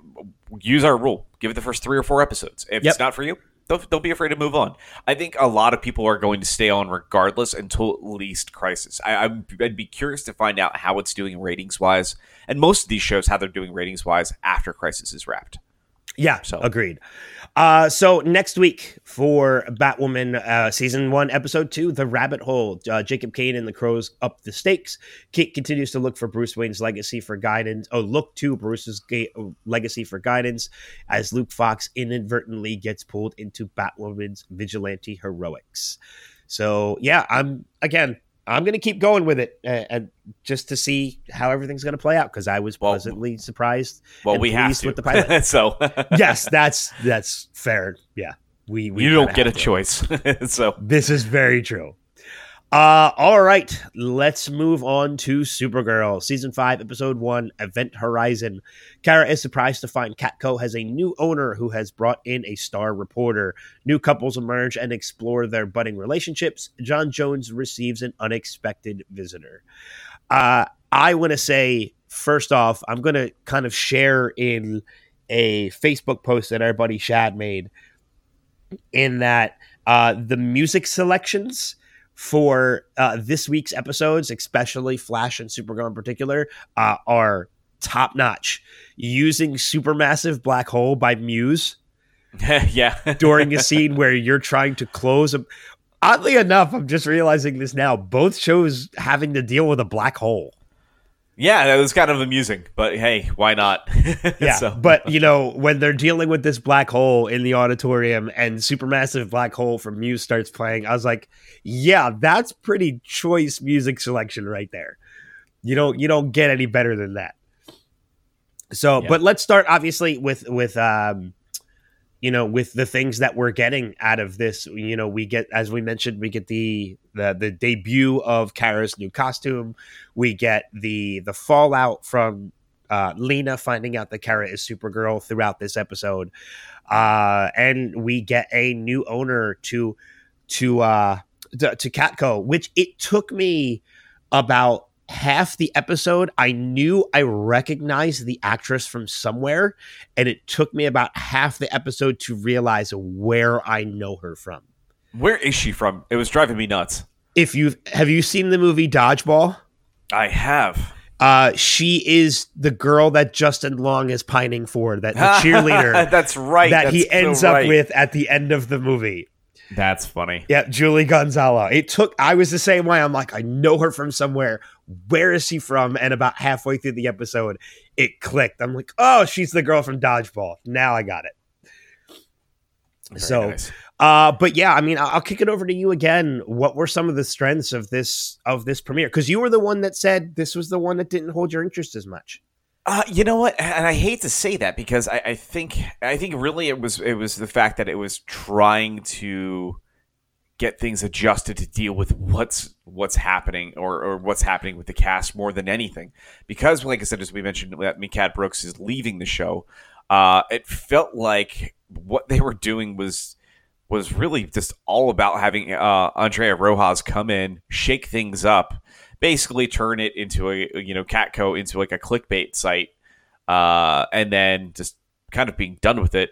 use our rule. Give it the first three or four episodes. If Yep. it's not for you, don't, don't be afraid to move on. I think a lot of people are going to stay on regardless until at least Crisis. I, I'd be curious to find out how it's doing ratings wise, and most of these shows how they're doing ratings wise after Crisis is wrapped. Yeah, So- agreed. Uh, so next week for Batwoman uh, season one, episode two, The Rabbit Hole. Uh, Jacob Kane and the Crows up the stakes. Kate continues to look for Bruce Wayne's legacy for guidance. Oh, look to Bruce's ga- legacy for guidance as Luke Fox inadvertently gets pulled into Batwoman's vigilante heroics. So yeah, I'm again. I'm going to keep going with it, uh, and just to see how everything's going to play out because I was Well- pleasantly surprised Well, And we have to with the pilot. so yes, that's that's fair. Yeah, we, we you don't get a choice. so This is very true. Uh, all right, let's move on to Supergirl, season five, episode one, Event Horizon. Kara is surprised to find Catco has a new owner who has brought in a star reporter. New couples emerge and explore their budding relationships. John Jones receives an unexpected visitor. Uh, I want to say, first off, I'm going to kind of share in a Facebook post that our buddy Shad made in that uh, the music selections for uh, this week's episodes, especially Flash and Supergirl in particular, uh, are top notch. Using Supermassive Black Hole by Muse yeah, during a scene where you're trying to close a. Oddly enough, I'm just realizing this now. Both shows having to deal with a black hole. Yeah, that was kind of amusing. But hey, why not? Yeah, So- but you know when they're dealing with this black hole in the auditorium and supermassive black hole from Muse starts playing, I was like, yeah, that's pretty choice music selection right there. You don't you don't get any better than that. So, Yeah. but let's start obviously with with um you know with the things that we're getting out of this you know we get as we mentioned we get the the the debut of Kara's new costume we get the the fallout from uh, Lena finding out that Kara is Supergirl throughout this episode, uh, and we get a new owner to to uh, to, to Catco, which it took me about half the episode. I knew I recognized the actress from somewhere, and it took me about half the episode to realize where I know her from. Where is she from? It was driving me nuts. If you have you seen the movie Dodgeball? I have. Uh, she is the girl that Justin Long is pining for, that the cheerleader that's right. that he that's so ends right. up with at the end of the movie. That's funny. Yeah, Julie Gonzalo. It took I was the same way. I'm like, I know her from somewhere. Where is she from? And about halfway through the episode, it clicked. I'm like, oh, she's the girl from Dodgeball. Now I got it. Very So, nice. Uh, but yeah, I mean, I'll, kick it over to you again. What were some of the strengths of this of this premiere? Because you were the one that said this was the one that didn't hold your interest as much. Uh, you know what? And I hate to say that because I, I think I think really it was it was the fact that it was trying to get things adjusted to deal with what's what's happening or, or what's happening with the cast more than anything. Because, like I said, as we mentioned, that Mehcad Brooks is leaving the show. Uh, it felt like what they were doing was was really just all about having uh, Andrea Rojas come in, shake things up, basically turn it into a you know Catco into like a clickbait site, uh, and then just kind of being done with it,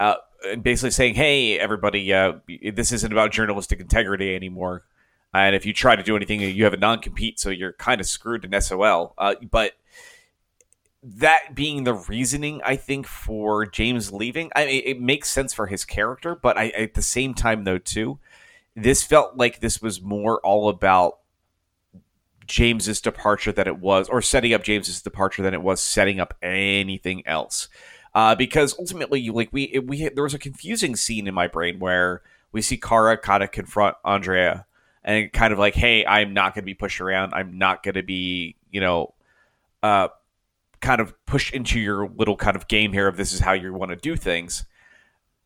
uh, and basically saying, "Hey, everybody, uh, this isn't about journalistic integrity anymore." And if you try to do anything, you have a non-compete, so you're kind of screwed in SOL. Uh, but that being the reasoning, I think for James leaving, I mean, it makes sense for his character. But I, at the same time, though, too, this felt like this was more all about James's departure than it was, or setting up James's departure than it was setting up anything else. uh, because ultimately, like we we there was a confusing scene in my brain where we see Kara kind of confront Andrea and kind of like, hey, I'm not going to be pushed around. I'm not going to be, you know, uh, kind of push into your little kind of game here of this is how you want to do things.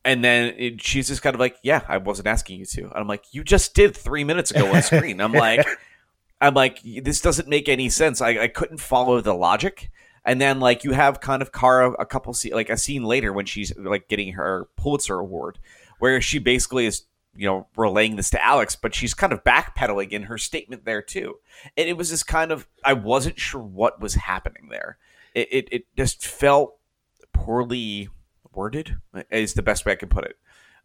And then it, she's just kind of like, yeah, I wasn't asking you to. And I'm like, you just did three minutes ago on screen. I'm like, I'm like, this doesn't make any sense. I, I couldn't follow the logic. And then like you have kind of Kara a couple like a scene later when she's like getting her Pulitzer Award, where she basically is you know relaying this to Alex, but she's kind of backpedaling in her statement there too. And it was this kind of I wasn't sure what was happening there. It it, it just felt poorly worded is the best way I can put it.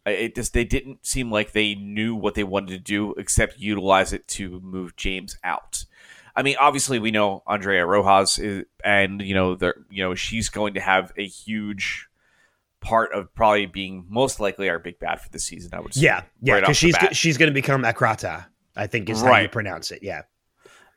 It just they didn't seem like they knew what they wanted to do except utilize it to move James out. I mean, obviously we know Andrea Rojas is, and you know, the you know she's going to have a huge part of probably being most likely our big bad for the season. I would say. Yeah, yeah, right because the she's bat. she's going to become Acrata. I think is how you pronounce it. Yeah.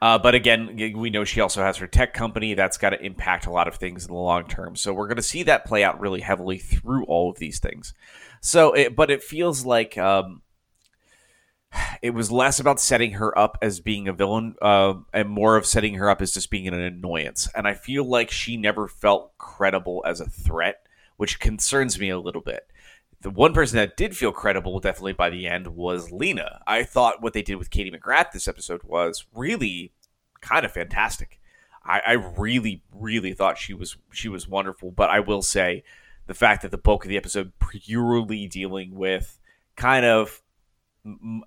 Uh, but again, we know she also has her tech company that's got to impact a lot of things in the long term. So we're going to see that play out really heavily through all of these things. So, it, but it feels like um, it was less about setting her up as being a villain uh, and more of setting her up as just being an annoyance. And I feel like she never felt credible as a threat, which concerns me a little bit. The one person that did feel credible, definitely by the end, was Lena. I thought what they did with Katie McGrath this episode was really kind of fantastic. I, I really, really thought she was she was wonderful. But I will say, the fact that the bulk of the episode purely dealing with kind of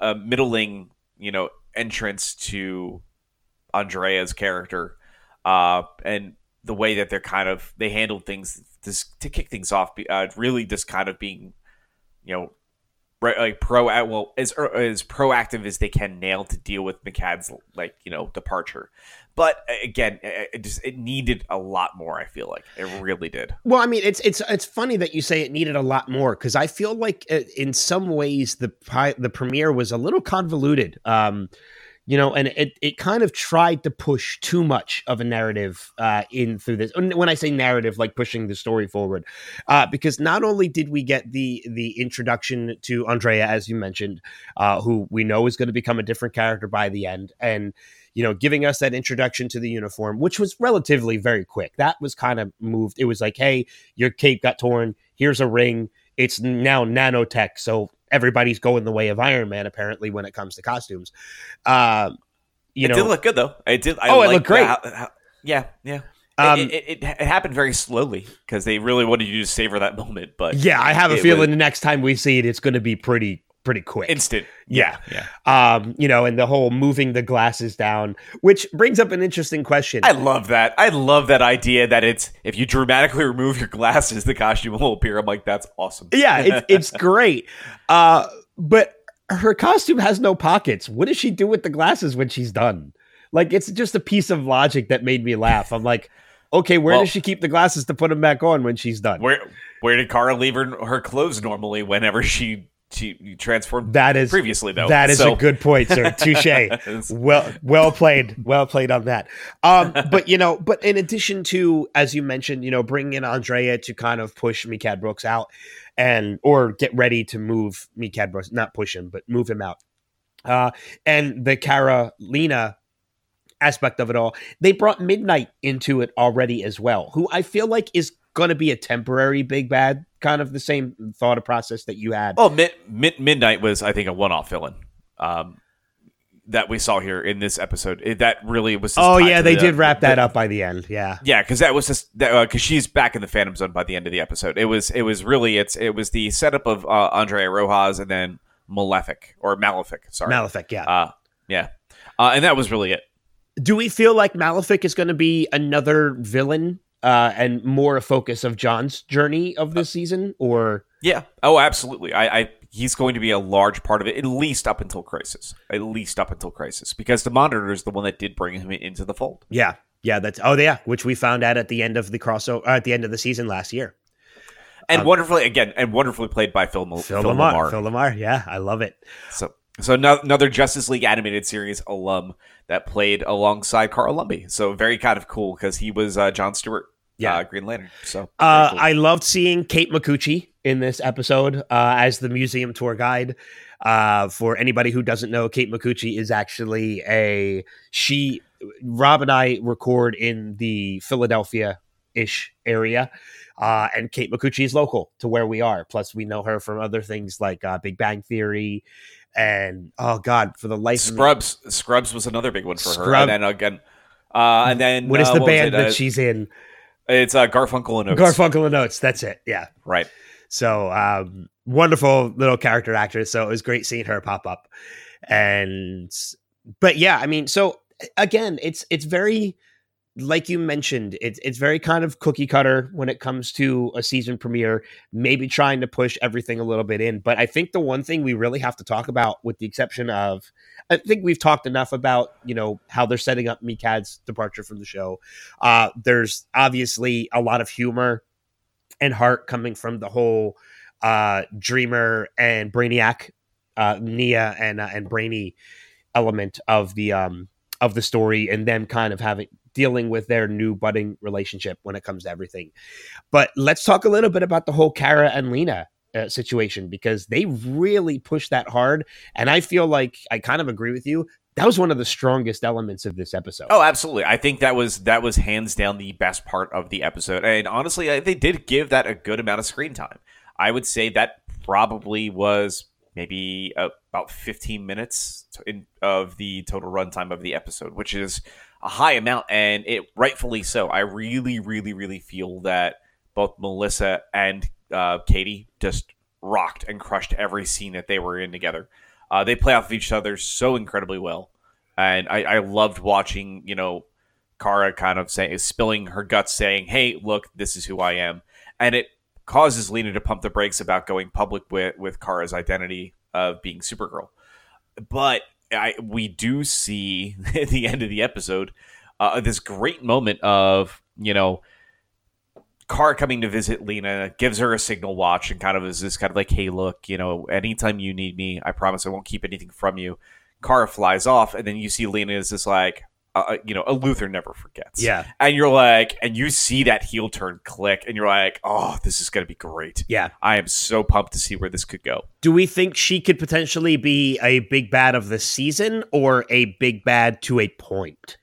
a middling, you know, entrance to Andrea's character, uh, and the way that they're kind of they handled things this, to kick things off, uh, really just kind of being, you know, right, like pro well as er, as proactive as they can nail to deal with Mehcad's like you know departure. But uh, again, it it just it needed a lot more. I feel like it really did. Well, I mean, it's it's it's funny that you say it needed a lot more because I feel like uh, in some ways the the premiere was a little convoluted. Um, you know, and it it kind of tried to push too much of a narrative uh, in through this. When I say narrative, like pushing the story forward, uh, because not only did we get the the introduction to Andrea, as you mentioned, uh, who we know is going to become a different character by the end, and you know, giving us that introduction to the uniform, which was relatively very quick. That was kind of moved. It was like, hey, your cape got torn. Here's a ring. It's now nanotech, so everybody's going the way of Iron Man. Apparently, when it comes to costumes, um, you it know, did look good though. It did. I Oh, it looked great. how- how- yeah, yeah. Um, it, it, it, happened very slowly because they really wanted you to savor that moment. But yeah, I have a feeling was- the next time we see it, it's going to be pretty pretty quick. instant. Yeah. yeah. um, you know, and the whole moving the glasses down, which brings up an interesting question. I love that. I love that idea that it's if you dramatically remove your glasses, the costume will appear. I'm like, that's awesome. yeah, it's it's great. Uh, but her costume has no pockets. What does she do with the glasses when she's done? Like it's just a piece of logic that made me laugh. I'm like, okay, where Well- does she keep the glasses to put them back on when she's done? Where where did Kara leave her, her clothes normally whenever she she transformed that is previously though? That is So- a good point, sir. Touche. well, well played. Well played on that. Um, but you know, but in addition to, as you mentioned, you know, bringing in Andrea to kind of push Mehcad Brooks out and or get ready to move Mehcad Brooks, not push him, but move him out. Uh, and the Carolina aspect of it all, they brought Midnight into it already as well, who I feel like is going to be a temporary big bad, kind of the same thought process that you had. Oh, mid, mid, Midnight was, I think, a one-off villain um, that we saw here in this episode. It, that really was. Oh yeah, they the- did wrap the- that up by the end. Yeah. Yeah, because that was just because she's back in the Phantom Zone by the end of the episode. It was it was really it's it was the setup of uh, Andrea Rojas and then Malefic or Malefic. Sorry, Malefic, yeah. Uh, yeah, uh, and that was really it. Do we feel like Malefic is going to be another villain uh, and more a focus of John's journey of this season, or Yeah. Oh, absolutely. I, I he's going to be a large part of it, at least up until Crisis. At least up until Crisis, because the Monitor is the one that did bring him into the fold. yeah, yeah, that's oh yeah, which we found out at the end of the crossover uh, at the end of the season last year. And wonderfully again, and wonderfully played by Phil, Phil, Phil, Phil LaMarr, LaMarr. Phil LaMarr, yeah, I love it. So, so no, another Justice League animated series alum that played alongside Carl Lumbly. So very kind of cool because he was uh, John Stewart Yeah. uh, Green Lantern. So Uh, cool. I loved seeing Kate Micucci in this episode uh, as the museum tour guide. Uh, for anybody who doesn't know, Kate Micucci is actually a she. Rob and I record in the Philadelphia ish area, uh, and Kate Micucci is local to where we are. Plus, we know her from other things like uh, Big Bang Theory, and oh god, for the life of me, Scrubs. Scrubs was another big one for her. Scrub- And then again, uh, and then what is uh, the what band it? that Uh, she's in? It's uh, Garfunkel and Oates. Garfunkel and Oates. That's it. Yeah. right. So um, wonderful little character actress. So it was great seeing her pop up. And but yeah, I mean, so again, it's it's very like you mentioned, it's it's very kind of cookie cutter when it comes to a season premiere, maybe trying to push everything a little bit in. But I think the one thing we really have to talk about, with the exception of I think we've talked enough about, you know, how they're setting up Mehcad's departure from the show. Uh, there's obviously a lot of humor and heart coming from the whole uh, Dreamer and Brainiac, uh, Nia and uh, and Brainy element of the um of the story, and them kind of having dealing with their new budding relationship when it comes to everything. But let's talk a little bit about the whole Kara and Lena uh, situation because they really pushed that hard, and I feel like I kind of agree with you. That was one of the strongest elements of this episode. Oh, absolutely. I think that was that was hands down the best part of the episode, and honestly, I, they did give that a good amount of screen time. I would say that probably was maybe uh, about 15 minutes in, of the total runtime of the episode, which is a high amount, and it rightfully so. I really, really, really feel that both Melissa and uh, Katie just rocked and crushed every scene that they were in together. Uh, they play off of each other so incredibly well, and I, I loved watching you know Kara kind of saying spilling her guts, saying, "Hey, look, this is who I am," and it causes Lena to pump the brakes about going public with with Kara's identity of being Supergirl. But I, we do see at the end of the episode uh, this great moment of you know Kara coming to visit Lena, gives her a signal watch, and kind of is this kind of like, hey, look, you know, anytime you need me, I promise I won't keep anything from you. Kara flies off, and then you see Lena is just like, uh, you know, a Luthor never forgets. Yeah. And you're like, and you see that heel turn click, and you're like, oh, this is going to be great. Yeah. I am so pumped to see where this could go. Do we think she could potentially be a big bad of the season or a big bad to a point?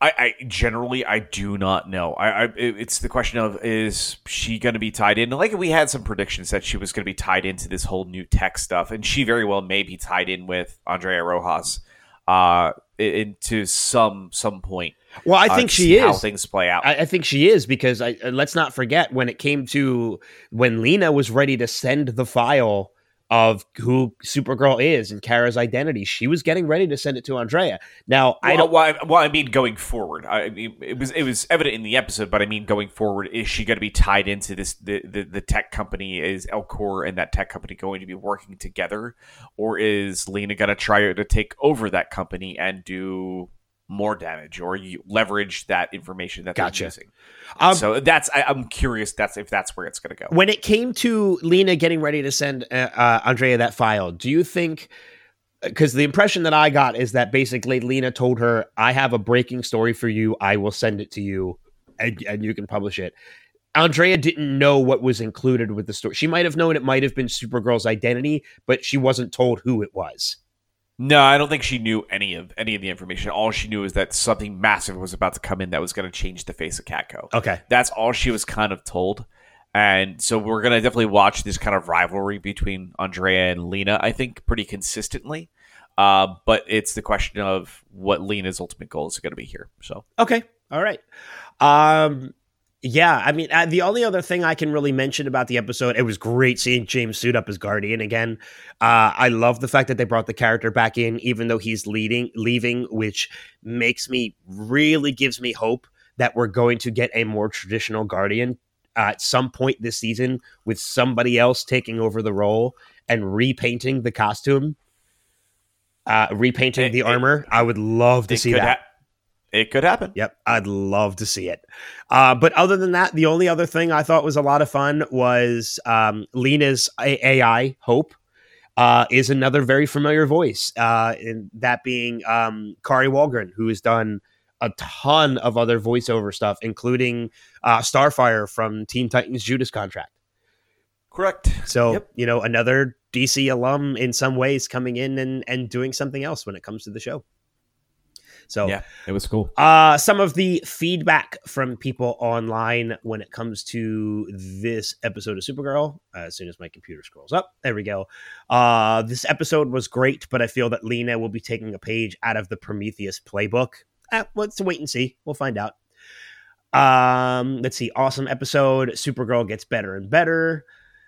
I, I generally I do not know. I, I it's the question of is she going to be tied in? Like we had some predictions that she was going to be tied into this whole new tech stuff, and she very well may be tied in with Andrea Rojas, uh, into some some point. Well, I uh, think to she is. how things play out. I, I think she is because I, uh, let's not forget when it came to when Lena was ready to send the file of who Supergirl is and Kara's identity, she was getting ready to send it to Andrea. Now, I well, don't. well, I, well, I mean, going forward, I mean, it was it was evident in the episode, but I mean, going forward, is she going to be tied into this? The, the the tech company is Elcor and that tech company going to be working together, or is Lena going to try to take over that company and do more damage, or you leverage that information that Gotcha. they're using? Um, so that's I, I'm curious. That's if that's where it's going to go. when it came to Lena getting ready to send uh, uh, Andrea that file, do you think? Because the impression that I got is that basically Lena told her, "I have a breaking story for you. I will send it to you, and, and you can publish it." Andrea didn't know what was included with the story. She might have known it might have been Supergirl's identity, but she wasn't told who it was. No, I don't think she knew any of any of the information. All she knew is that something massive was about to come in that was going to change the face of Catco. Okay. That's all she was kind of told. And so we're going to definitely watch this kind of rivalry between Andrea and Lena, I think, pretty consistently. Uh, but it's the question of what Lena's ultimate goal is going to be here. So Okay. All right. Um yeah, I mean, uh, the only other thing I can really mention about the episode, it was great seeing James suit up as Guardian again. Uh, I love the fact that they brought the character back in, even though he's leading, leaving, which makes me really gives me hope that we're going to get a more traditional Guardian uh, at some point this season with somebody else taking over the role and repainting the costume, uh, repainting It- the it- armor. I would love to see that. hap- it could happen. Yep, I'd love to see it. Uh, but other than that, the only other thing I thought was a lot of fun was um, Lena's AI Hope uh, is another very familiar voice, uh, and that being um, Kari Wahlgren, who has done a ton of other voiceover stuff, including uh, Starfire from Teen Titans Judas Contract. Correct. So Yep. you know, another DC alum in some ways coming in and and doing something else when it comes to the show. So Yeah, it was cool. uh, some of the feedback from people online when it comes to this episode of Supergirl. Uh, as soon as my computer scrolls up, there we go. Uh, this episode was great, but I feel that Lena will be taking a page out of the Prometheus playbook. Eh, let's wait and see. We'll find out. Um, let's see. Awesome episode. Supergirl gets better and better.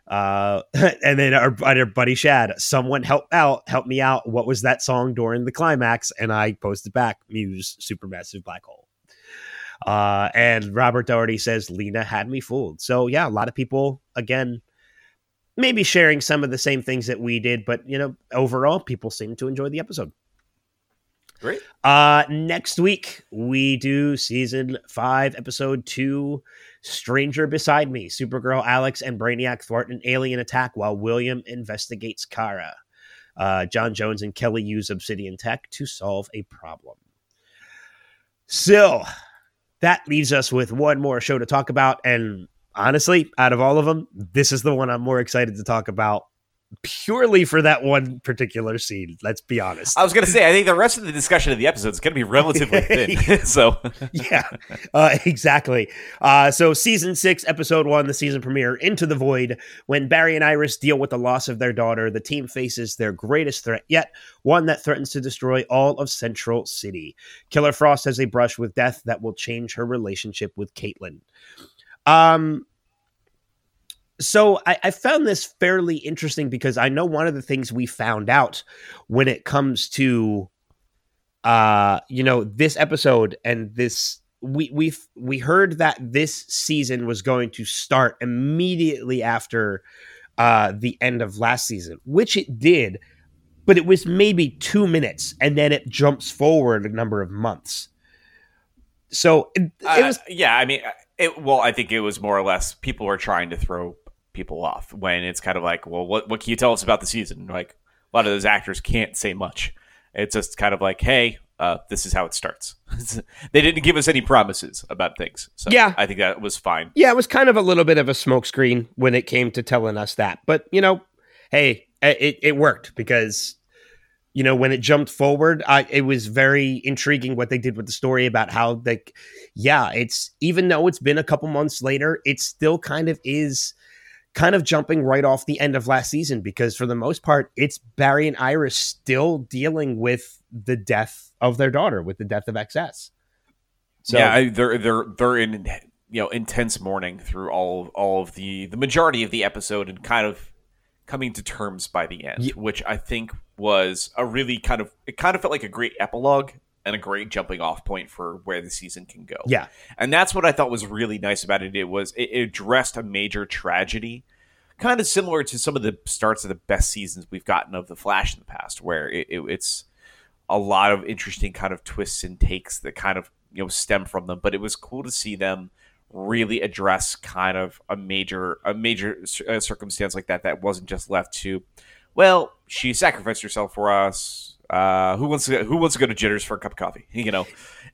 Uh, and then our, our buddy Shad, someone help out, help me out. What was that song during the climax? And I posted back Muse Supermassive Black Hole. Uh, and Robert Doherty says Lena had me fooled. So yeah, a lot of people again, maybe sharing some of the same things that we did, but you know, overall, people seem to enjoy the episode. Great. Uh, next week we do season five, episode two, Stranger Beside Me. Supergirl, Alex, and Brainiac thwart an alien attack while William investigates Kara. Uh, John Jones and Kelly use Obsidian Tech to solve a problem. So that leaves us with one more show to talk about. And honestly, out of all of them, this is the one I'm more excited to talk about purely for that one particular scene. Let's be honest. I was going to say, I think the rest of the discussion of the episode is going to be relatively thin. so, yeah, uh, exactly. Uh, so, season six, episode one, the season premiere, Into the Void. When Barry and Iris deal with the loss of their daughter, the team faces their greatest threat yet, one that threatens to destroy all of Central City. Killer Frost has a brush with death that will change her relationship with Caitlin. Um, so I, I found this fairly interesting because I know one of the things we found out when it comes to uh you know this episode and this we we we heard that this season was going to start immediately after uh the end of last season which it did but it was maybe 2 minutes and then it jumps forward a number of months. So it, it uh, was yeah, I mean, it, well, I think it was more or less people were trying to throw people off when it's kind of like, well, what, what can you tell us about the season? Like, a lot of those actors can't say much. It's just kind of like, hey, uh, this is how it starts. they didn't give us any promises about things. So Yeah. I think that was fine. Yeah, it was kind of a little bit of a smokescreen when it came to telling us that. But, you know, hey, it, it worked because, you know, when it jumped forward, I, it was very intriguing what they did with the story about how, like, yeah, it's even though it's been a couple months later, it still kind of is kind of jumping right off the end of last season because for the most part, it's Barry and Iris still dealing with the death of their daughter, with the death of XS. So, yeah, I, they're they're they're in you know intense mourning through all all of the the majority of the episode and kind of coming to terms by the end, which I think was a really kind of it kind of felt like a great epilogue and a great jumping off point for where the season can go. yeah. And that's what I thought was really nice about it. It was it, it addressed a major tragedy, kind of similar to some of the starts of the best seasons we've gotten of the Flash in the past, where it, it, it's a lot of interesting kind of twists and takes that kind of you know stem from them. But it was cool to see them really address kind of a major a major uh, circumstance like that that wasn't just left to well she sacrificed herself for us uh, who wants to who wants to go to jitters for a cup of coffee you know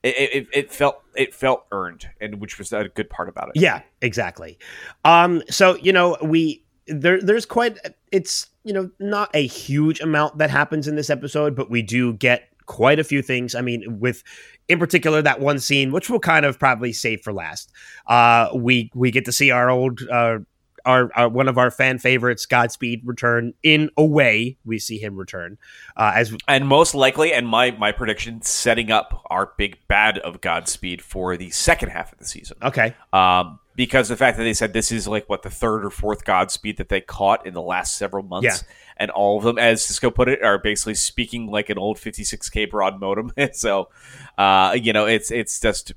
it, it, it felt it felt earned and which was a good part about it Yeah, exactly. Um, so you know, we there there's quite it's you know not a huge amount that happens in this episode, but we do get quite a few things. I mean, with in particular that one scene, which we'll kind of probably save for last. Uh, we we get to see our old uh, our, our one of our fan favorites, Godspeed, return in a way. We see him return uh, as and most likely and my my prediction setting up our big bad of godspeed for the second half of the season okay. um, because the fact that they said this is like what the third or fourth Godspeed that they caught in the last several months, Yeah. and all of them, as Cisco put it, are basically speaking like an old 56k broad modem. so, uh, you know, it's it's just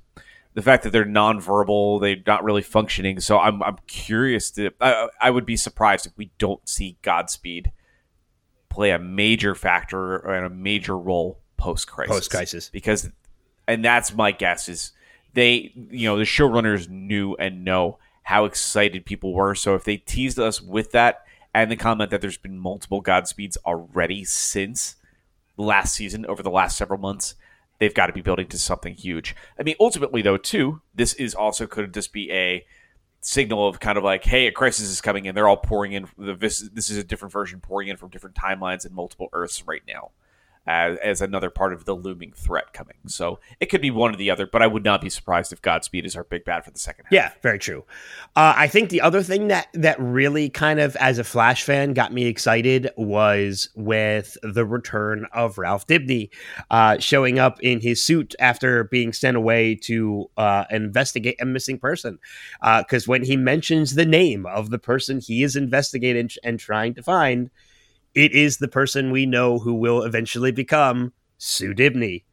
the fact that they're nonverbal, they're not really functioning. So I'm I'm curious to. I, I would be surprised if we don't see Godspeed play a major factor and a major role post crisis. Post-crisis. because, and that's my guess is they, you know, the showrunners knew and know how excited people were. So if they teased us with that and the comment that there's been multiple Godspeeds already since last season over the last several months, they've got to be building to something huge. I mean, ultimately, though, too, this is also could just be a signal of kind of like, hey, a crisis is coming in. They're all pouring in. This, this is a different version pouring in from different timelines and multiple Earths right now as, as another part of the looming threat coming. So it could be one or the other, but I would not be surprised if Godspeed is our big bad for the second half. Yeah, very true. Uh, I think the other thing that that really kind of, as a Flash fan, got me excited was with the return of Ralph Dibny uh, showing up in his suit after being sent away to uh, investigate a missing person. Because when he mentions the name of the person he is investigating and trying to find, it is the person we know who will eventually become Sue Dibny.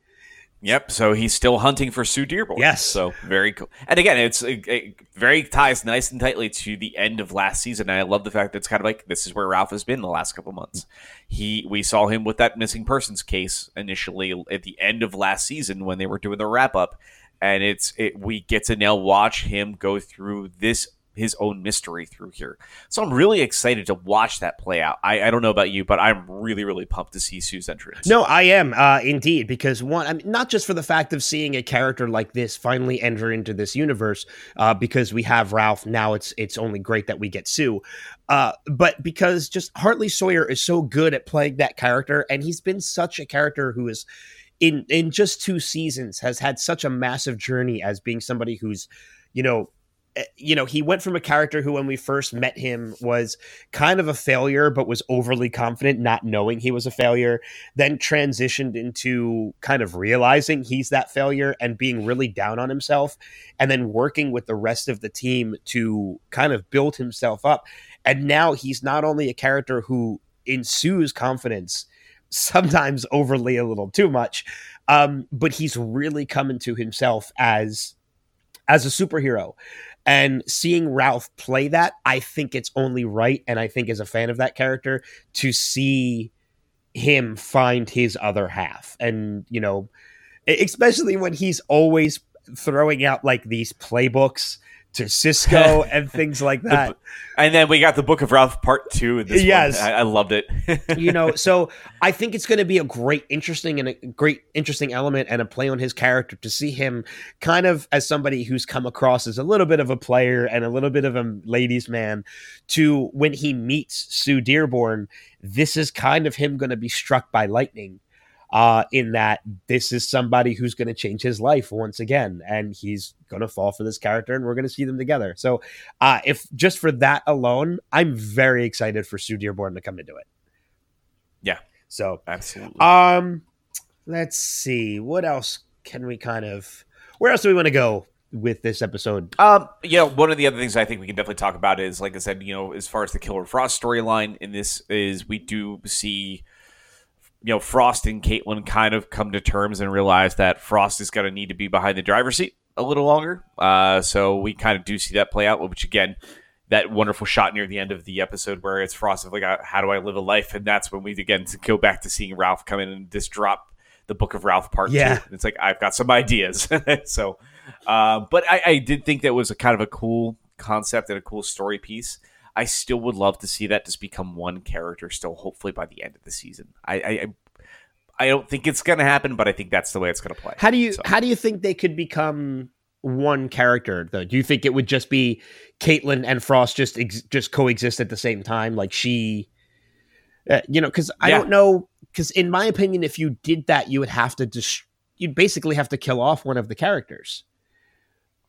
Yep. So he's still hunting for Sue Dearborn. Yes. So very cool. And again, it's it, it very ties nice and tightly to the end of last season. And I love the fact that it's kind of like this is where Ralph has been the last couple months. He we saw him with that missing persons case initially at the end of last season when they were doing the wrap up, and it's it, we get to now watch him go through this his own mystery through here. So I'm really excited to watch that play out. I, I don't know about you, but I'm really, really pumped to see Sue's entrance. No, I am uh, indeed because one, I mean, not just for the fact of seeing a character like this finally enter into this universe, uh, because we have Ralph now. It's it's only great that we get Sue, uh, but because just Hartley Sawyer is so good at playing that character, and he's been such a character who is in in just two seasons has had such a massive journey as being somebody who's you know you know, he went from a character who, when we first met him, was kind of a failure, but was overly confident, not knowing he was a failure, then transitioned into kind of realizing he's that failure and being really down on himself, and then working with the rest of the team to kind of build himself up. And now he's not only a character who ensues confidence, sometimes overly a little too much, um, but he's really coming to himself as as a superhero and seeing Ralph play that, I think it's only right. And I think as a fan of that character, to see him find his other half. And, you know, especially when he's always throwing out like these playbooks to Cisco and things like that. and then we got the Book of Ralph Part Two. In this yes, I, I, loved it. you know, so I think it's going to be a great, interesting, and a great, interesting element and a play on his character to see him kind of as somebody who's come across as a little bit of a player and a little bit of a ladies' man. To when he meets Sue Dearborn, this is kind of him going to be struck by lightning uh, in that this is somebody who's going to change his life once again, and he's going to fall for this character, and we're going to see them together. So, uh, if just for that alone, I'm very excited for Sue Dearborn to come into it. Yeah. So absolutely. Um, let's see what else can we kind of. Where else do we want to go with this episode? Um, you know, one of the other things I think we can definitely talk about is, like I said, you know, as far as the Killer Frost storyline in this is, we do see you know, Frost and Caitlin kind of come to terms and realize that Frost is going to need to be behind the driver's seat a little longer. Uh, so we kind of do see that play out, which again, that wonderful shot near the end of the episode where it's Frost of like, uh, how do I live a life? And that's when we again to go back to seeing Ralph come in and just drop the Book of Ralph part yeah. two. It's like I've got some ideas. so, uh, but I, I did think that was a kind of a cool concept and a cool story piece. I still would love to see that just become one character still, hopefully by the end of the season. I I, I don't think it's going to happen, but I think that's the way it's going to play. How do you so. how do you think they could become one character though? Do you think it would just be Caitlin and Frost just ex- just coexist at the same time, like she, uh, you know? Because I yeah. don't know. Because in my opinion, if you did that, you would have to just you'd basically have to kill off one of the characters.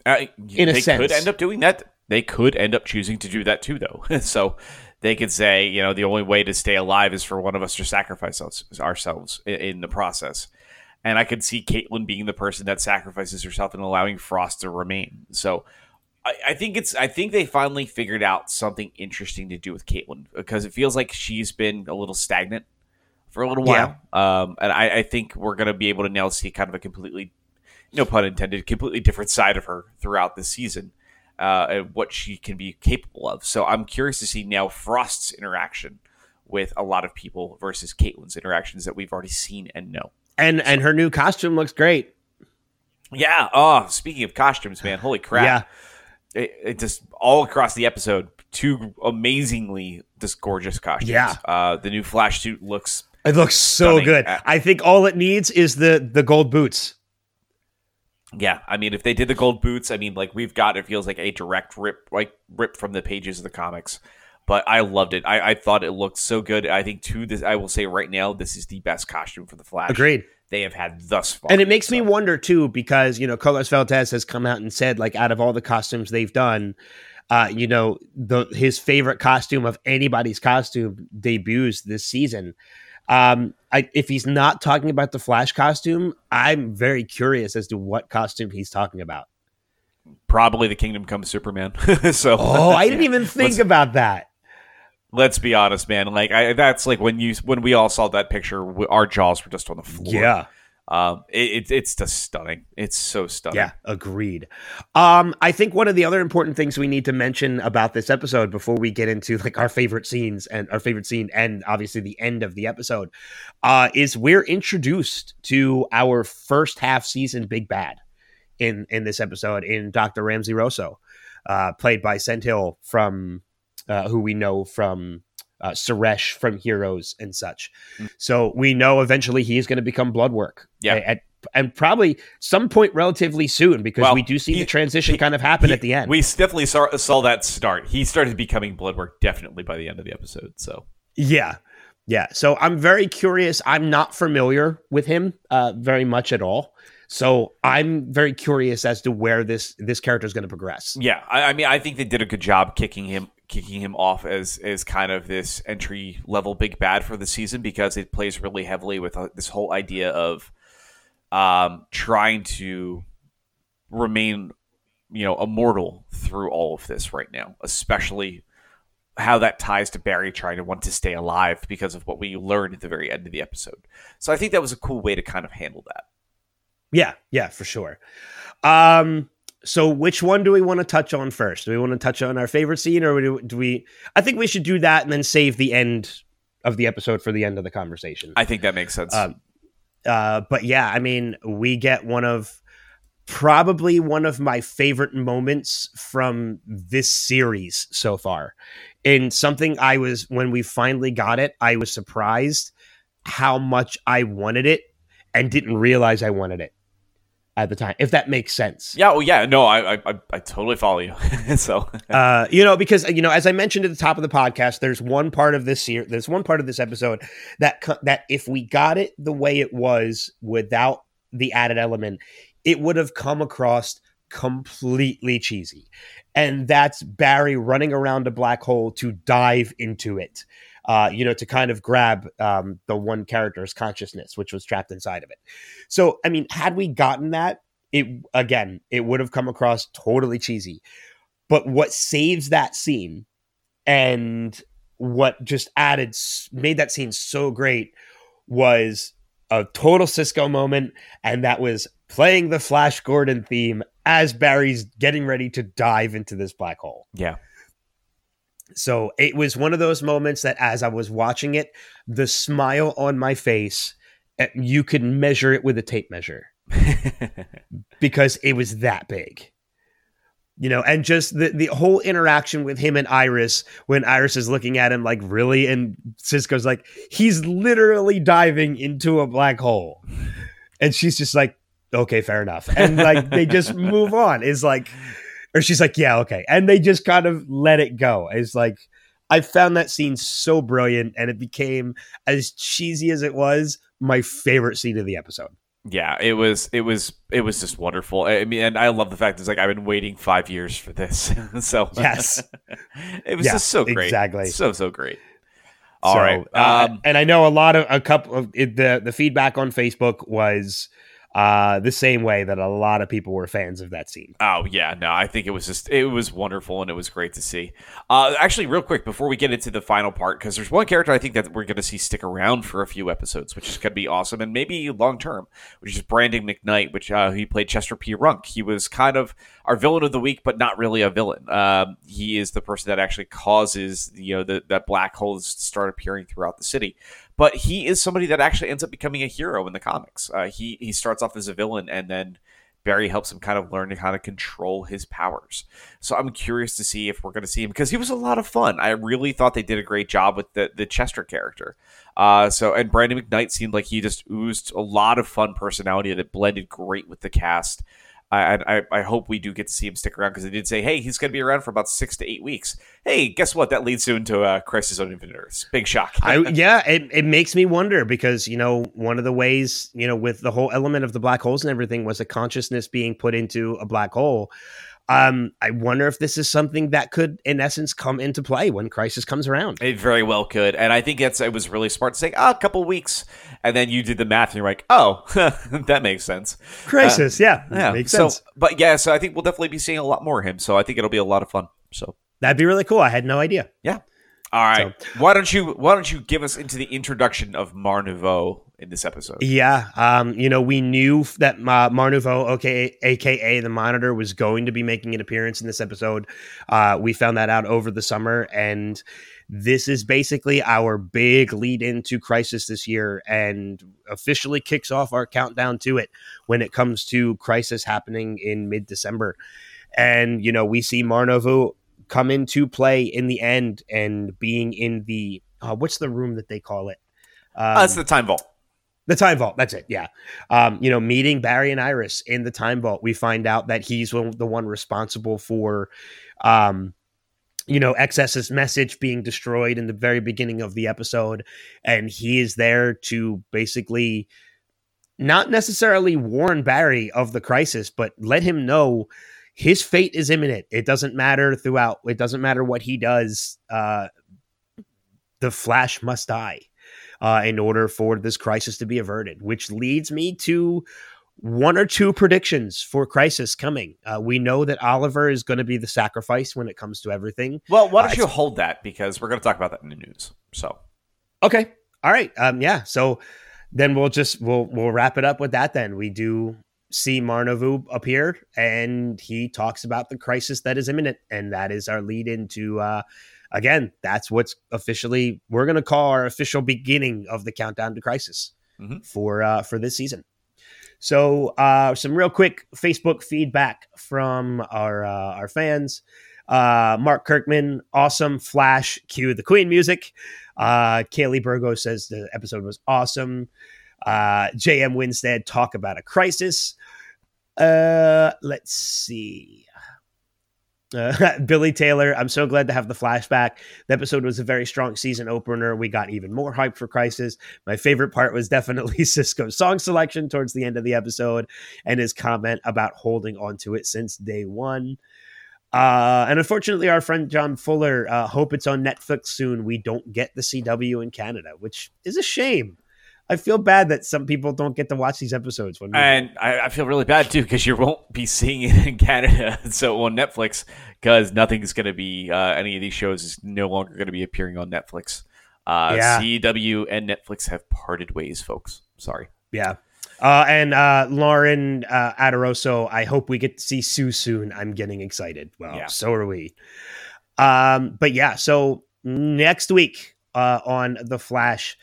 Uh, in a they sense, could end up doing that they could end up choosing to do that too, though. so they could say, you know, the only way to stay alive is for one of us to sacrifice us, ourselves in, in, the process. And I could see Caitlin being the person that sacrifices herself and allowing Frost to remain. So I, I think it's I think they finally figured out something interesting to do with Caitlin because it feels like she's been a little stagnant for a little while. Yeah. Um, and I, I think we're gonna be able to now see kind of a completely no pun intended, completely different side of her throughout the season uh, what she can be capable of. So I'm curious to see now Frost's interaction with a lot of people versus Caitlin's interactions that we've already seen and know. And so. and her new costume looks great. Yeah. Oh, speaking of costumes, man, holy crap! Yeah. It, it just all across the episode, two amazingly just gorgeous costumes. Yeah. Uh, the new Flash suit looks It looks so good. Uh, I think all it needs is the the gold boots. Yeah, I mean, if they did the gold boots, I mean, like we've got it feels like a direct rip, like rip from the pages of the comics. But I loved it. I, I thought it looked so good. I think too. This I will say right now, this is the best costume for the Flash. Agreed. They have had thus far, And it makes me wonder too, because you know, Carlos Valdes has come out and said, like, out of all the costumes they've done, uh, you know, the his favorite costume of anybody's costume debuts this season. Um, I, if he's not talking about the Flash costume, I'm very curious as to what costume he's talking about. probably the Kingdom Come Superman. so, Oh, I didn't even think about that. let's be honest, man. Like I, that's like when you when we all saw that picture, our jaws were just on the floor. Yeah. Um, it, it, it's just stunning. It's so stunning. Yeah, agreed. Um, I think one of the other important things we need to mention about this episode before we get into like our favorite scenes and our favorite scene and obviously the end of the episode, uh, is we're introduced to our first half season big bad in in this episode in Dr. Ramsey Rosso, uh, played by Sendhil from uh, who we know from uh, Suresh from Heroes and such. Mm. So we know eventually he's going to become Bloodwork. Yeah. At, and probably some point relatively soon because Well, we do see he- the transition he- kind of happen He- at the end. We definitely saw, saw that start. He started becoming Bloodwork definitely by the end of the episode. So yeah. Yeah. So I'm very curious. I'm not familiar with him uh, very much at all. So I'm very curious as to where this this character is going to progress. yeah, I, I mean, I think they did a good job kicking him kicking him off as as kind of this entry level big bad for the season because it plays really heavily with uh, this whole idea of um, trying to remain, you know, immortal through all of this right now, especially how that ties to Barry trying to want to stay alive because of what we learned at the very end of the episode. So I think that was a cool way to kind of handle that. Yeah, yeah, for sure. Um, so which one do we want to touch on first? Do we want to touch on our favorite scene, or do, do we? I think we should do that and then save the end of the episode for the end of the conversation. I think that makes sense. Um, uh, but yeah, I mean, we get one of probably one of my favorite moments from this series so far. In something I was when we finally got it, I was surprised how much I wanted it and didn't realize I wanted it at the time. If that makes sense. yeah, well, yeah, no, I, I, I, I totally follow you. so uh, you know, because you know, as I mentioned at the top of the podcast, there's one part of this year, there's one part of this episode that that if we got it the way it was without the added element, it would have come across completely cheesy, and that's Barry running around a black hole to dive into it. Uh, you know, to kind of grab um, the one character's consciousness, which was trapped inside of it. So, I mean, had we gotten that, it again, it would have come across totally cheesy. But what saves that scene and what just added, made that scene so great was a total Cisco moment. And that was playing the Flash Gordon theme as Barry's getting ready to dive into this black hole. yeah, So it was one of those moments that as I was watching it, the smile on my face, eh, you could measure it with a tape measure because it was that big. You know, and just the, the whole interaction with him and Iris when Iris is looking at him like, really? And Cisco's like, he's literally diving into a black hole. And she's just like, okay, fair enough. And like, they just move on. Is like, or she's like, yeah, okay. And they just kind of let it go. It's like, I found that scene so brilliant and it became as cheesy as it was, my favorite scene of the episode. yeah, it was, it was, it was just wonderful. I mean, and I love the fact it's like I've been waiting five years for this. so Yes. it was Yeah, just so great, exactly. so so great. All So, right, uh, um, and I know a lot of a couple of it, the the feedback on Facebook was uh, the same way that a lot of people were fans of that scene. Oh yeah, no, I think it was just it was wonderful and it was great to see. Uh, actually, real quick before we get into the final part, because there's one character I think that we're going to see stick around for a few episodes, which is going to be awesome and maybe long term, which is Brandon McKnight, which uh, he played Chester P. Runk. He was kind of our villain of the week, but not really a villain. Um, he is the person that actually causes you know the, that black holes start appearing throughout the city. But he is somebody that actually ends up becoming a hero in the comics. Uh, he he starts off as a villain and then Barry helps him kind of learn to how to control his powers. So I'm curious to see if we're going to see him because he was a lot of fun. I really thought they did a great job with the the Chester character. Uh, so and Brandon McKnight seemed like he just oozed a lot of fun personality that blended great with the cast. I, I, I hope we do get to see him stick around because they did say, hey, he's going to be around for about six to eight weeks. Hey, guess what? That leads you into uh, Crisis on Infinite Earths. Big shock. I, yeah, it, it makes me wonder because, you know, one of the ways, you know, with the whole element of the black holes and everything was a consciousness being put into a black hole. Um, I wonder if this is something that could, in essence, come into play when Crisis comes around. It very well could, and I think it's it was really smart to say oh, a couple weeks, and then you did the math, and you're like, oh, that makes sense. Crisis, uh, yeah, yeah, makes so, sense. But yeah, so I think we'll definitely be seeing a lot more of him. So I think it'll be a lot of fun. So that'd be really cool. I had no idea. Yeah. All right. So, why don't you Why don't you give us into the introduction of Mar Novu in this episode? Yeah. Um. You know, we knew that uh, Mar Novu, okay, aka the Monitor, was going to be making an appearance in this episode. Uh, we found that out over the summer, and this is basically our big lead into Crisis this year, and officially kicks off our countdown to it when it comes to Crisis happening in mid December. And you know, we see Mar Novu come into play in the end and being in the uh, what's the room that they call it? Um, uh, it's the time vault. The time vault. That's it. Yeah. Um, you know, meeting Barry and Iris in the time vault, we find out that he's the one responsible for, um, you know, XS's message being destroyed in the very beginning of the episode. And he is there to basically not necessarily warn Barry of the crisis, but let him know his fate is imminent. It doesn't matter throughout. It doesn't matter what he does. Uh, the Flash must die uh, in order for this crisis to be averted, which leads me to one or two predictions for crisis coming. Uh, we know that Oliver is going to be the sacrifice when it comes to everything. Well, why don't uh, you hold that because we're going to talk about that in the news. So, okay, all right, um, yeah. So then we'll just we'll we'll wrap it up with that. Then we do see Mar Novu appear, and he talks about the crisis that is imminent, and that is our lead into. Uh, again, that's what's officially we're going to call our official beginning of the countdown to crisis mm-hmm. for uh, for this season. So, uh, some real quick Facebook feedback from our uh, our fans. Uh, Mark Kirkman, awesome Flash. Cue the Queen music. Uh, Kaylee Burgo says the episode was awesome. Uh, JM Winstead talk about a crisis. Uh, let's see. Uh, Billy Taylor, I'm so glad to have the flashback. The episode was a very strong season opener. We got even more hype for Crisis. My favorite part was definitely Cisco's song selection towards the end of the episode and his comment about holding on to it since day one. Uh, and unfortunately, our friend John Fuller, uh, hope it's on Netflix soon. We don't get the CW in Canada, which is a shame. I feel bad that some people don't get to watch these episodes. When and I, I, feel really bad too because you won't be seeing it in Canada, so on Netflix because nothing's going to be uh, any of these shows is no longer going to be appearing on Netflix. Uh, yeah. CW and Netflix have parted ways, folks. Sorry. Yeah. Uh, and uh, Lauren uh, Adoroso, I hope we get to see Sue soon. I'm getting excited. Well, yeah. so are we. Um, but yeah, so next week uh, on The Flash,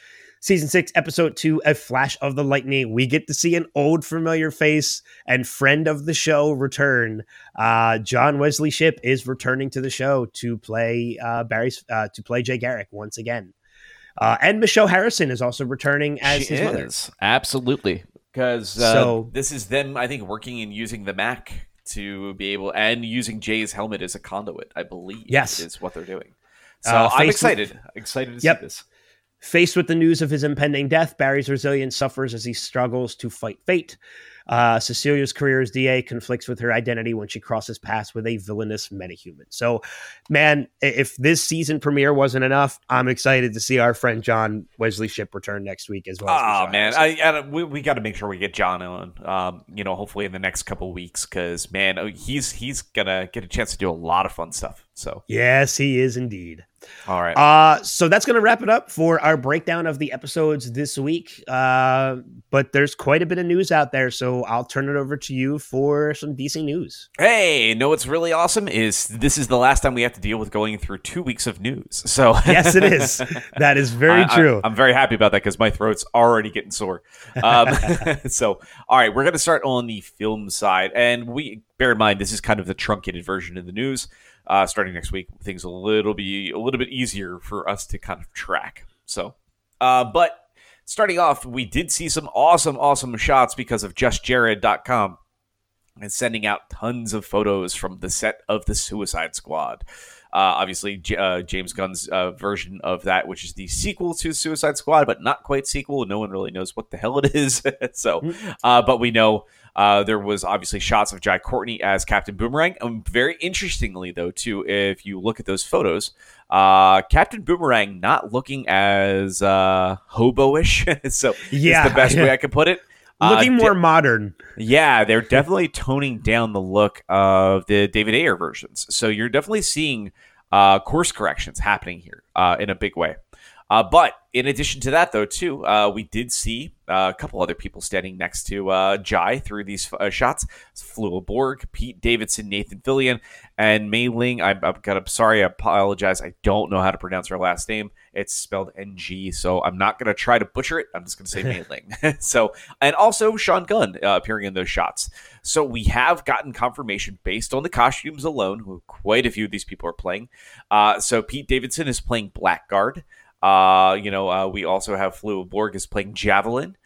season six, episode two, A Flash of the Lightning. We get to see an old familiar face and friend of the show return. Uh, John Wesley Shipp is returning to the show to play uh, Barry's uh, to play Jay Garrick once again. Uh, and Michelle Harrison is also returning as she his mother. Absolutely. Because uh, so, this is them, I think, working and using the Mac to be able and using Jay's helmet as a conduit, I believe. Yes. Is what they're doing. So uh, I'm excited. With, excited to yep. see this. Faced with the news of his impending death, Barry's resilience suffers as he struggles to fight fate. Uh, Cecilia's career as DA conflicts with her identity when she crosses paths with a villainous metahuman. So, man, if this season premiere wasn't enough, I'm excited to see our friend John Wesley Shipp return next week as well. Oh man, I, I, we, we got to make sure we get John on. Um, you know, hopefully in the next couple weeks because man, oh, he's he's gonna get a chance to do a lot of fun stuff. So Yes, he is indeed. all right. Uh, so that's going to wrap it up for our breakdown of the episodes this week. Uh, but there's quite a bit of news out there, so I'll turn it over to you for some DC news. Hey, know what's really awesome is this is the last time we have to deal with going through two weeks of news. So Yes, it is. That is very I- I- true. I'm very happy about that because my throat's already getting sore. Um, so, all right, we're going to start on the film side, and we bear in mind this is kind of the truncated version of the news. Uh, starting next week, things a little be a little bit easier for us to kind of track. So, uh, but starting off, we did see some awesome, awesome shots because of JustJared.com and sending out tons of photos from the set of the Suicide Squad. Uh, obviously, J- uh, James Gunn's uh, version of that, which is the sequel to Suicide Squad, but not quite sequel. No one really knows what the hell it is. so, uh, but we know uh, there was obviously shots of Jai Courtney as Captain Boomerang. And very interestingly, though, too, if you look at those photos, uh, Captain Boomerang not looking as uh, hobo-ish. so, Yeah. is the best way I could put it. Uh, Looking di- more modern. yeah, they're definitely toning down the look of the David Ayer versions. So you're definitely seeing uh, course corrections happening here uh, in a big way. Uh, but in addition to that, though, too, uh, we did see uh, a couple other people standing next to uh, Jai through these uh, shots. It's Borg, Pete Davidson, Nathan Fillion, and Mei Ling. I'm, I'm, sorry, I apologize. I don't know how to pronounce her last name. It's spelled NG, so I'm not going to try to butcher it. I'm just going to say Mei Ling. so, and also Sean Gunn uh, appearing in those shots. So we have gotten confirmation based on the costumes alone, who quite a few of these people are playing. Uh, so Pete Davidson is playing Blackguard. Uh, you know, uh, we also have Flula Borg is playing Javelin.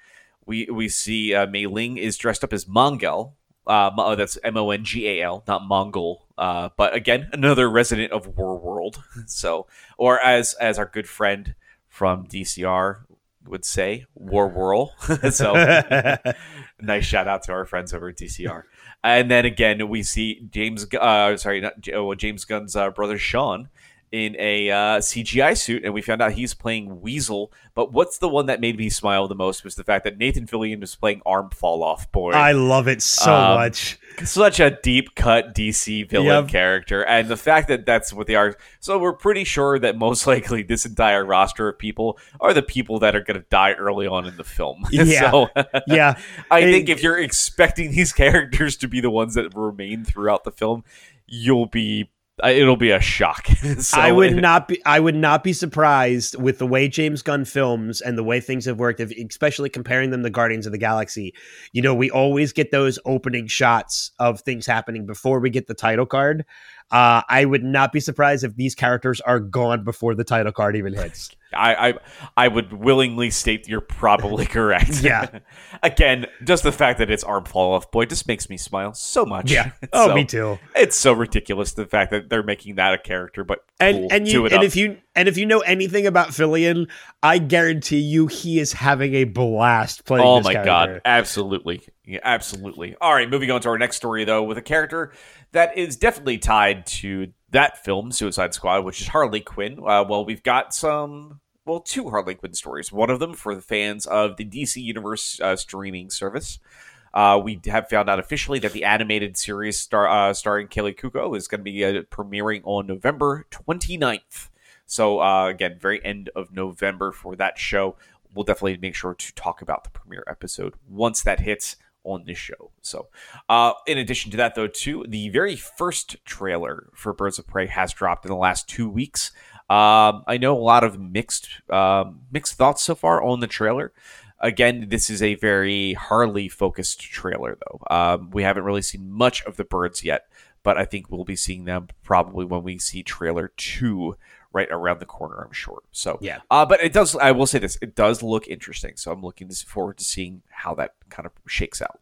We we see uh, Mei Ling is dressed up as Mongal. Uh, that's M O N G A L, not Mongol. Uh, but again, another resident of War World. So, or as as our good friend from DCR would say, War Whirl. so, nice shout out to our friends over at DCR. And then again, we see James, uh, sorry, not oh, James Gunn's uh, brother Sean in a uh, CGI suit, and we found out he's playing Weasel. But what's the one that made me smile the most was the fact that Nathan Fillion was playing Arm Fall Off Boy. I love it so Um, much. Such a deep cut DC villain Yep. character, and the fact that that's what they are. So we're pretty sure that most likely this entire roster of people are the people that are going to die early on in the film. Yeah. so Yeah. I It- think if you're expecting these characters to be the ones that remain throughout the film, you'll be it'll be a shock. so I would not be I would not be surprised with the way James Gunn films and the way things have worked, especially comparing them to Guardians of the Galaxy. You know, we always get those opening shots of things happening before we get the title card. Uh, I would not be surprised if these characters are gone before the title card even hits. I, I I would willingly state you're probably correct. Yeah. Again, just the fact that it's arm fall off boy just makes me smile so much. Yeah. Oh, So, me too. It's so ridiculous the fact that they're making that a character, but And cool. and you it and up. if you and if you know anything about Fillion, I guarantee you he is having a blast playing. Oh my character. god, absolutely. Yeah, absolutely. All right, moving on to our next story though with a character that is definitely tied to that film Suicide Squad, which is Harley Quinn. Uh, well, we've got some well, two Harley Quinn stories. One of them for the fans of the DC Universe uh, streaming service. Uh, we have found out officially that the animated series star, uh, starring Kaley Cuoco is going to be uh, premiering on November 29th. So, uh, again, very end of November for that show. We'll definitely make sure to talk about the premiere episode once that hits on this show. So, uh, in addition to that, though, too, the very first trailer for Birds of Prey has dropped in the last two weeks. Um, I know a lot of mixed um, mixed thoughts so far on the trailer. Again, this is a very Harley focused trailer, though. Um, we haven't really seen much of the birds yet, but I think we'll be seeing them probably when we see trailer two right around the corner. I'm sure. So Yeah. uh, but it does. I will say this: it does look interesting. So I'm looking forward to seeing how that kind of shakes out.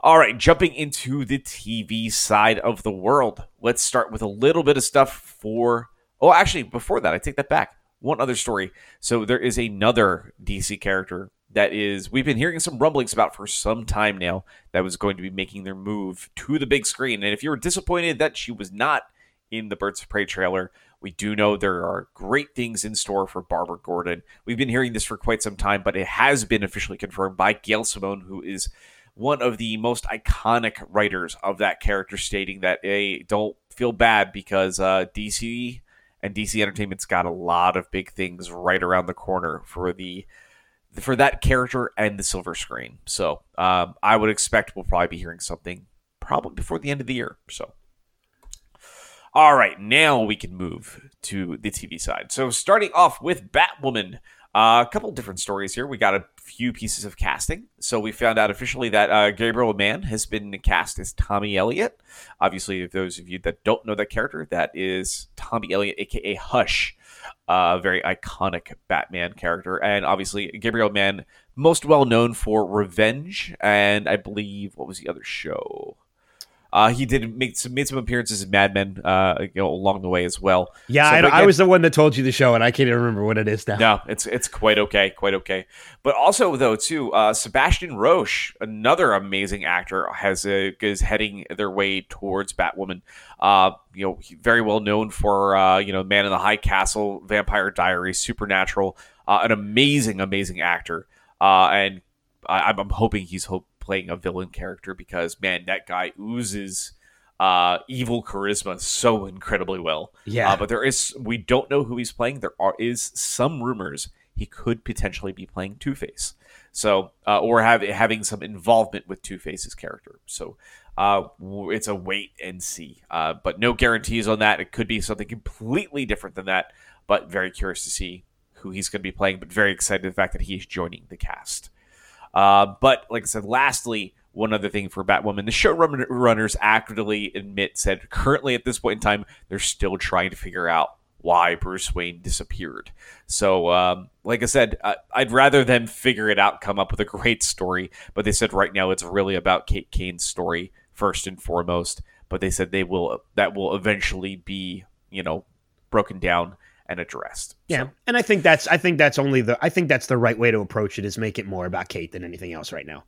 All right, jumping into the TV side of the world. Let's start with a little bit of stuff for. Oh, actually, before that, I take that back. One other story. So there is another DC character that is we've been hearing some rumblings about for some time now that was going to be making their move to the big screen. And if you were disappointed that she was not in the Birds of Prey trailer, we do know there are great things in store for Barbara Gordon. We've been hearing this for quite some time, but it has been officially confirmed by Gail Simone, who is one of the most iconic writers of that character, stating that they don't feel bad because uh, DC and DC Entertainment's got a lot of big things right around the corner for the for that character and the silver screen. So um, I would expect we'll probably be hearing something probably before the end of the year. So. All right, now we can move to the TV side. So, starting off with Batwoman, uh, a couple different stories here. We got a few pieces of casting. So we found out officially that uh, Gabriel Mann has been cast as Tommy Elliot. Obviously, those of you that don't know that character, that is Tommy Elliot, aka Hush, a uh, very iconic Batman character, and obviously Gabriel Mann, most well known for Revenge, and I believe what was the other show? Uh, he did make some made some appearances in Mad Men, uh, you know, along the way as well. Yeah, So, I, but I was the one that told you the show, and I can't even remember what it is now. no, it's it's quite okay, quite okay. But also though too, uh, Sebastian Roche, another amazing actor, has a, is heading their way towards Batwoman. Uh, you know, very well known for uh, you know Man in the High Castle, Vampire Diaries, Supernatural. Uh, an amazing, amazing actor. Uh, and I, I'm- I'm hoping he's hope playing a villain character because man, that guy oozes uh, evil charisma so incredibly well. Yeah. Uh, but there is we don't know who he's playing. There are is some rumors he could potentially be playing Two Face. So uh, or have having some involvement with Two Face's character. So uh, it's a wait and see. Uh, but no guarantees on that. It could be something completely different than that. But very curious to see who he's going to be playing. But very excited the fact that he is joining the cast. Uh, but like I said, lastly, one other thing for Batwoman, the showrunners actively admit said currently at this point in time they're still trying to figure out why Bruce Wayne disappeared. So, um, like I said, I, I'd rather them figure it out, come up with a great story. But they said right now it's really about Kate Kane's story first and foremost. But they said they will that will eventually be you know broken down and addressed. Yeah, So- and I think that's I think that's only the I think that's the right way to approach it is make it more about Kate than anything else right now.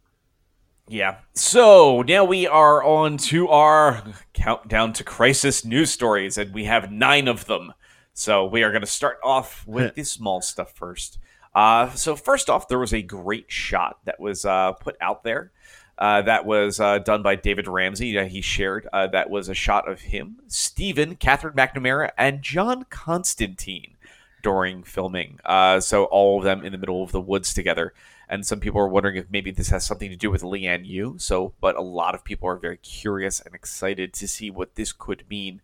Yeah. So now we are on to our countdown to crisis news stories, and we have nine of them. So we are going to start off with the small stuff first. Uh, so first off, there was a great shot that was uh, put out there. Uh, that was uh, done by David Ramsey. Uh, he shared uh, that was a shot of him, Stephen, Katherine McNamara, and John Constantine during filming. Uh, so all of them in the middle of the woods together. And some people are wondering if maybe this has something to do with Lian Yu. So, but a lot of people are very curious and excited to see what this could mean.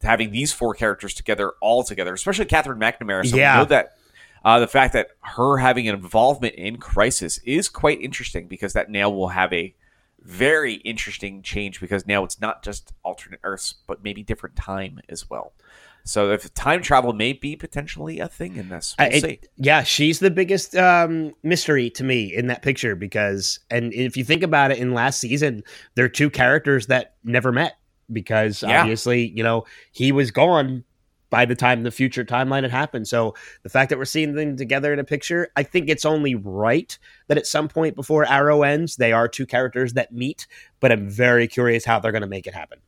To having these four characters together, all together, especially Katherine McNamara. So Yeah. we know that uh, the fact that her having an involvement in Crisis is quite interesting because that now will have a very interesting change because now it's not just alternate Earths, but maybe different time as well. So if time travel may be potentially a thing in this, we'll I- it- yeah, she's the biggest um, mystery to me in that picture because, and if you think about it, in last season, there are two characters that never met because Yeah. obviously, you know, he was gone by the time the future timeline had happened. So the fact that we're seeing them together in a picture, I think it's only right that at some point before Arrow ends, they are two characters that meet. But I'm very curious how they're going to make it happen.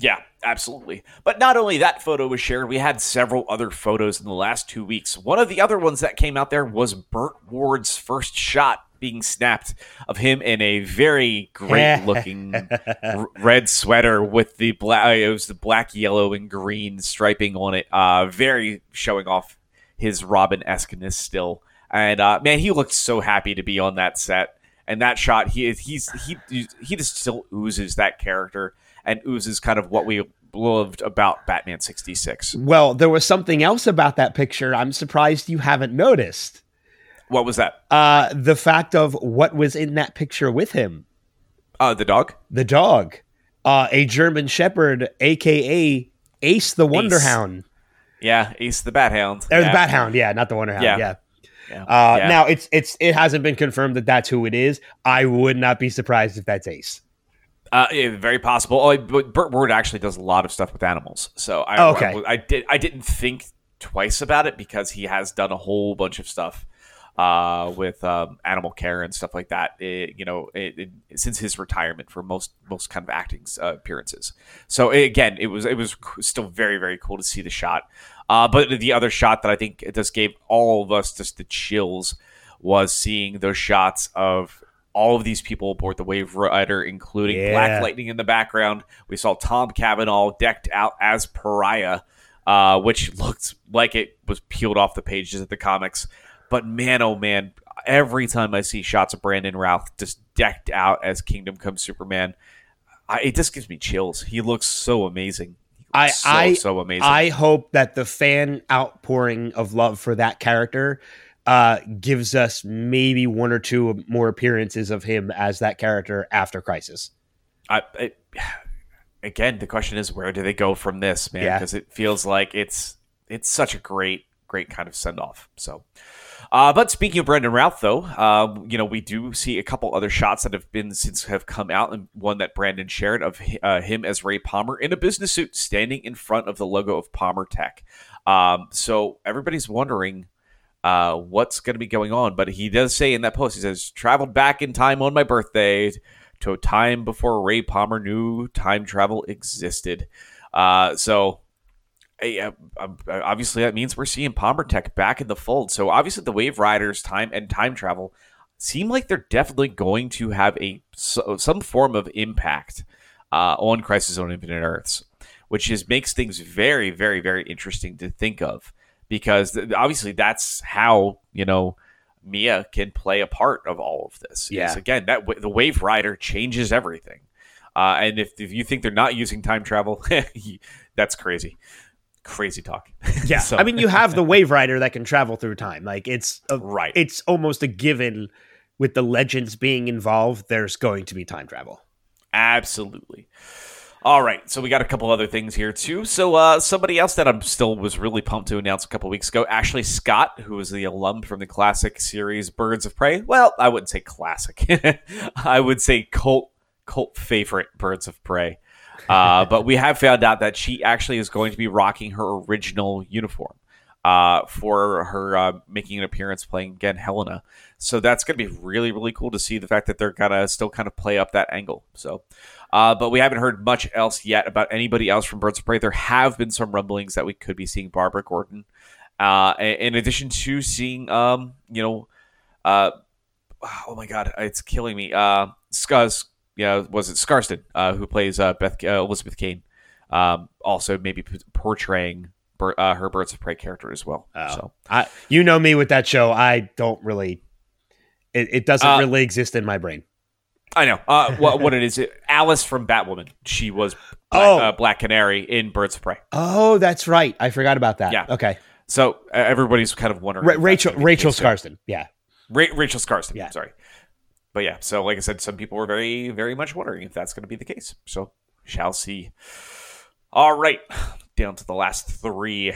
Yeah, absolutely. But not only that photo was shared, we had several other photos in the last two weeks. One of the other ones that came out there was Burt Ward's first shot being snapped of him in a very great looking r- red sweater with the black it was the black yellow and green striping on it uh very showing off his robin esqueness still. And uh man he looked so happy to be on that set. And that shot he he's he he just still oozes that character and oozes kind of what we loved about batman 66 Well, there was something else about that picture I'm surprised you haven't noticed. What was that Uh, the fact of what was in that picture with him. uh the dog The dog. Uh, a German Shepherd, aka Ace the Wonder Hound. yeah ace the bat hound Or yeah. the Bat Hound, yeah, not the Wonder Hound, Yeah. yeah. Yeah. Uh, Yeah. Now it's it's it hasn't been confirmed that that's who it is. I would not be surprised if that's Ace. Uh, yeah, very possible. Oh, but Burt Ward actually does a lot of stuff with animals, so I, Oh, okay. I, I did. I didn't think twice about it because he has done a whole bunch of stuff uh, with um, animal care and stuff like that. eh, you know, it, it- since his retirement for most most kind of acting uh, appearances. So eh, again, it was it was still very very cool to see the shot. Uh, but the other shot that I think just gave all of us just the chills was seeing those shots of all of these people aboard the Wave Rider, including Yeah. Black Lightning in the background. We saw Tom Cavanagh decked out as Pariah, uh, which looked like it was peeled off the pages of the comics. But man, oh man, every time I see shots of Brandon Routh just decked out as Kingdom Come Superman, I, it just gives me chills. He looks so amazing. I- so, I- so amazing. I hope that the fan outpouring of love for that character uh, gives us maybe one or two more appearances of him as that character after Crisis. I, it, again, the question is where do they go from this, man? Yeah. Because it feels like it's it's such a great, great kind of send off. So, uh, but speaking of Brandon Routh, though, uh, you know we do see a couple other shots that have been since have come out, and one that Brandon shared of uh, him as Ray Palmer in a business suit, standing in front of the logo of Palmer Tech. Um, so everybody's wondering uh, what's going to be going on. But he does say in that post, he says, traveled back in time on my birthday to a time before Ray Palmer knew time travel existed. Uh, so, obviously, that means we're seeing Palmer Tech back in the fold. So, obviously, the Wave Riders time and time travel seem like they're definitely going to have a so, some form of impact uh, on Crisis on Infinite Earths, which is makes things very, very, very interesting to think of because th- obviously that's how you know Mia can play a part of all of this. is, Yeah. again, that w- the Wave Rider changes everything. Uh, and if, if you think they're not using time travel, that's crazy, crazy talk. Yeah, So- I mean, you have the Wave Rider that can travel through time. Like it's a, Right. It's almost a given with the legends being involved. There's going to be time travel. Absolutely. All right, so we got a couple other things here too. So uh, somebody else that I'm still was really pumped to announce a couple weeks ago, Ashley Scott, who was the alum from the classic series Birds of Prey. Well, I wouldn't say classic. I would say cult cult favorite Birds of Prey. Uh, but we have found out that she actually is going to be rocking her original uniform uh, for her uh, making an appearance playing again Helena. So that's going to be really, really cool to see the fact that they're going to still kind of play up that angle. So, uh, but we haven't heard much else yet about anybody else from Birds of Prey. There have been some rumblings that we could be seeing Barbara Gordon, uh, in addition to seeing, um, you know, uh, oh my God, it's killing me. Uh, Scuzz, yeah, was it Skarsten, uh, who plays uh, Beth uh, Elizabeth Kane, um, also maybe p- portraying uh, her Birds of Prey character as well. Oh. So I, you know me with that show. I don't really. It, it doesn't Uh, really exist in my brain. I know uh, what what it is. Alice from Batwoman. She was Black, Oh. uh, Black Canary in Birds of Prey. Oh, that's right. I forgot about that. Yeah. Okay. So everybody's kind of wondering. Ra- Rachel gonna be the Rachel. Skarsten. Yeah. Ra- Rachel Skarsten. Yeah. Sorry. But yeah, so like I said, some people were very, very much wondering if that's going to be the case. So shall see. All right, down to the last three.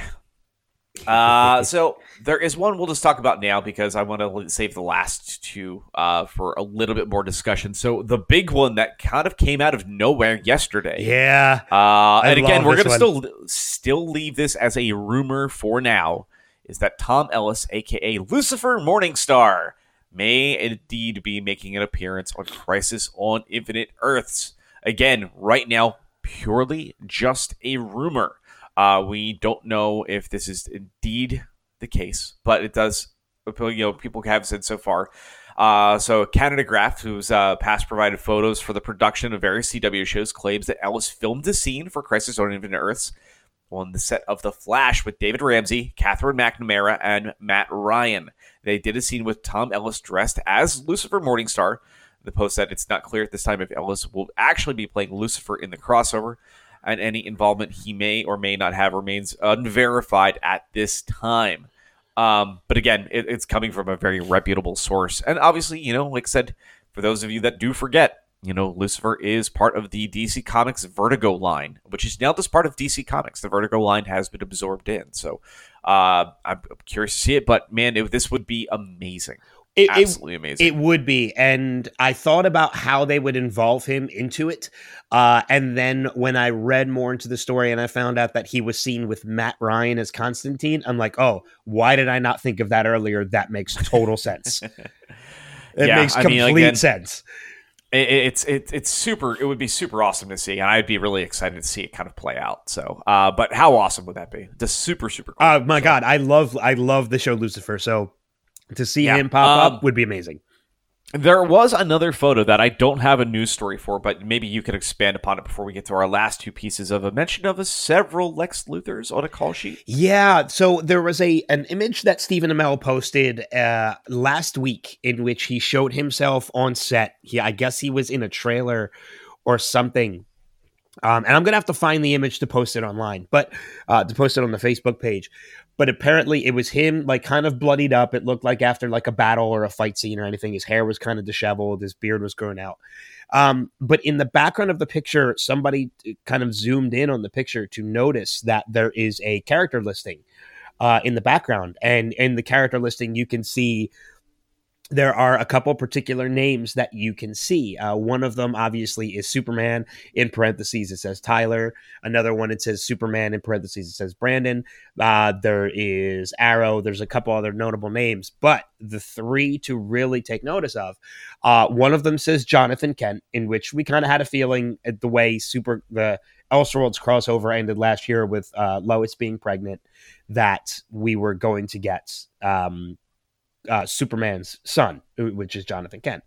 Uh, so there is one we'll just talk about now because I want to save the last two uh, for a little bit more discussion. So the big one that kind of came out of nowhere yesterday. Yeah. Uh, and again, we're going to still still leave this as a rumor for now. Is that Tom Ellis, aka Lucifer Morningstar, may indeed be making an appearance on Crisis on Infinite Earths? Again, right now, purely just a rumor. Uh, we don't know if this is indeed the case, but it does. You know, people have said so far. Uh, so Canada Graph, who's uh, past provided photos for the production of various CW shows, claims that Ellis filmed the scene for Crisis on Infinite Earths on the set of The Flash with David Ramsey, Katherine McNamara, and Matt Ryan. They did a scene with Tom Ellis dressed as Lucifer Morningstar. The post said it's not clear at this time if Ellis will actually be playing Lucifer in the crossover, and any involvement he may or may not have remains unverified at this time. Um, but again, it, it's coming from a very reputable source. And obviously, you know, like I said, for those of you that do forget, you know, Lucifer is part of the DC Comics Vertigo line, which is now just part of DC Comics. The Vertigo line has been absorbed in. So uh, I'm curious to see it, but man, it, this would be amazing. It, it, Absolutely amazing. It would be. And I thought about how they would involve him into it. Uh, and then when I read more into the story and I found out that he was seen with Matt Ryan as Constantine, I'm like, oh, why did I not think of that earlier? That makes total sense. It Yeah, makes I mean, complete again- sense. It, it's it, it's super. It would be super awesome to see, and I'd be really excited to see it kind of play out. So, uh, but how awesome would that be? Just super super cool. Oh my So- god, I love I love the show Lucifer. So to see Yeah, him pop um, up would be amazing. There was another photo that I don't have a news story for, but maybe you could expand upon it before we get to our last two pieces of a mention of a several Lex Luthors on a call sheet. Yeah, so there was a an image that Stephen Amell posted uh, last week in which he showed himself on set. He, I guess he was in a trailer or something. Um, and I'm gonna have to find the image to post it online, but uh, to post it on the Facebook page but apparently it was him like kind of bloodied up. It looked like after like a battle or a fight scene or anything his hair was kind of disheveled his beard was growing out. Um, but in the background of the picture somebody kind of zoomed in on the picture to notice that there is a character listing uh, in the background. And in the character listing you can see there are a couple particular names that you can see. Uh, one of them, obviously, is Superman. In parentheses, it says Tyler. Another one, it says Superman. In parentheses, it says Brandon. Uh, there is Arrow. There's a couple other notable names, but the three to really take notice of, uh, one of them says Jonathan Kent, in which we kind of had a feeling at the way Super the Elseworlds crossover ended last year with uh, Lois being pregnant that we were going to get. Um, uh, Superman's son, which is Jonathan Kent.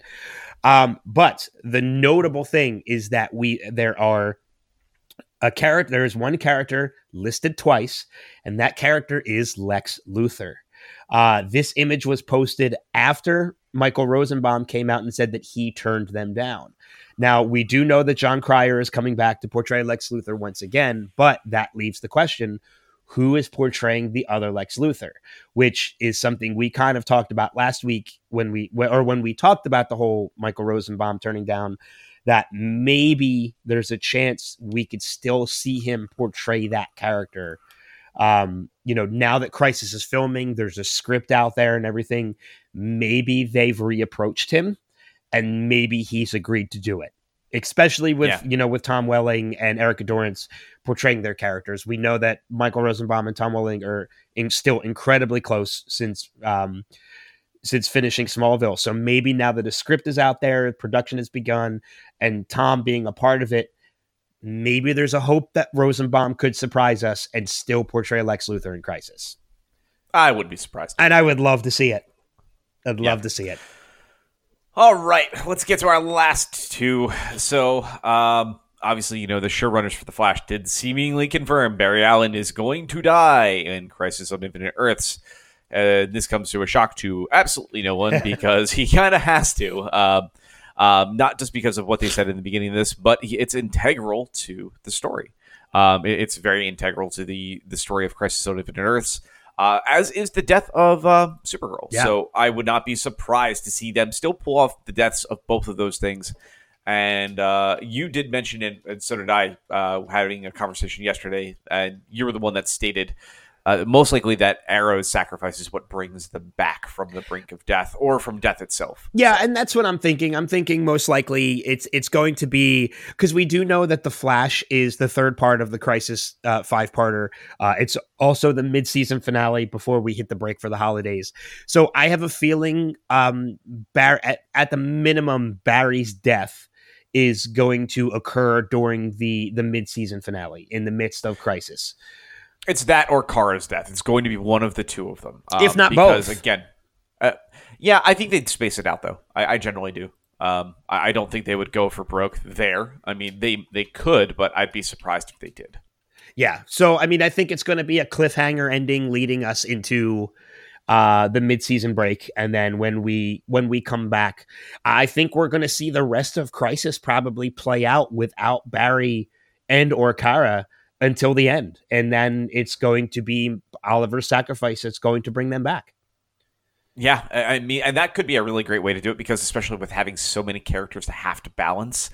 Um, but the notable thing is that we there are a character. There is one character listed twice, and that character is Lex Luthor. Uh, this image was posted after Michael Rosenbaum came out and said that he turned them down. Now, we do know that Jon Cryer is coming back to portray Lex Luthor once again, but that leaves the question who is portraying the other Lex Luthor, which is something we kind of talked about last week when we or when we talked about the whole Michael Rosenbaum turning down that maybe there's a chance we could still see him portray that character. Um, you know, now that Crisis is filming, there's a script out there and everything. Maybe they've reapproached him and maybe he's agreed to do it especially with yeah. you know with Tom Welling and Erica Durance portraying their characters. We know that Michael Rosenbaum and Tom Welling are in, still incredibly close since um, since finishing Smallville. So maybe now that the script is out there, production has begun, and Tom being a part of it, maybe there's a hope that Rosenbaum could surprise us and still portray Lex Luthor in Crisis. I would be surprised, and I would love to see it. I'd yeah. love to see it. All right, let's get to our last two. So, um, obviously, you know, the showrunners for The Flash did seemingly confirm Barry Allen is going to die in Crisis on Infinite Earths. Uh, this comes to a shock to absolutely no one because he kind of has to. Um, um, not just because of what they said in the beginning of this, but he, it's integral to the story. Um, it, it's very integral to the the story of Crisis on Infinite Earths uh, as is the death of uh, Supergirl. Yeah. So I would not be surprised to see them still pull off the deaths of both of those things. And uh, you did mention it, and so did I, uh, having a conversation yesterday, and you were the one that stated uh, most likely that Arrow's sacrifice is what brings them back from the brink of death or from death itself. Yeah, and that's what I'm thinking. I'm thinking most likely it's it's going to be because we do know that the Flash is the third part of the Crisis uh, five parter. Uh, it's also the mid season finale before we hit the break for the holidays. So I have a feeling, um, Bar- at, at the minimum, Barry's death is going to occur during the the mid season finale in the midst of Crisis. It's that or Kara's death. It's going to be one of the two of them. Um, if not because, both. Again, uh, yeah, I think they'd space it out though. I, I generally do. Um, I, I, don't think they would go for broke there. I mean, they they could, but I'd be surprised if they did. Yeah. So I mean, I think it's going to be a cliffhanger ending, leading us into uh, the midseason break, and then when we when we come back, I think we're going to see the rest of Crisis probably play out without Barry and or Kara until the end. And then it's going to be Oliver's sacrifice that's going to bring them back. Yeah, I mean, and that could be a really great way to do it because, especially with having so many characters to have to balance,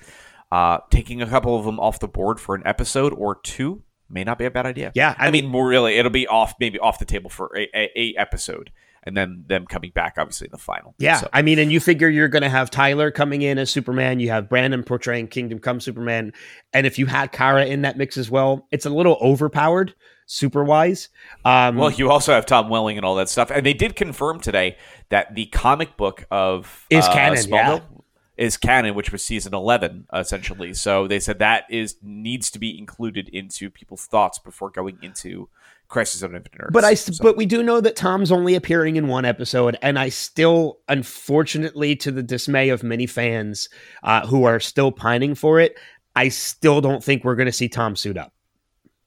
uh, taking a couple of them off the board for an episode or two may not be a bad idea. Yeah, I, I mean, more really, it'll be off maybe off the table for a, a, a episode and then them coming back obviously in the final. Yeah, so. I mean, and you figure you're going to have Tyler coming in as Superman, you have Brandon portraying Kingdom Come Superman, and if you had Kara in that mix as well, it's a little overpowered super wise. Um, well, you also have Tom Welling and all that stuff, and they did confirm today that the comic book of is uh, canon. Smallville, yeah. is canon, which was season eleven essentially. So they said that is needs to be included into people's thoughts before going into Crisis on Infinite Earths. But I, So- but we do know that Tom's only appearing in one episode, and I still, unfortunately, to the dismay of many fans uh, who are still pining for it, I still don't think we're going to see Tom suit up.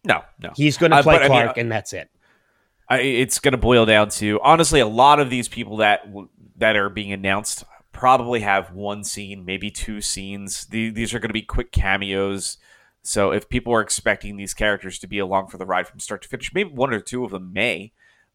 no, no, He's going to Uh, play I mean, Clark, and that's it. I, it's going to boil down to honestly a lot of these people that that are being announced probably have one scene, maybe two scenes. The, these are going to be quick cameos. So if people are expecting these characters to be along for the ride from start to finish, maybe one or two of them may,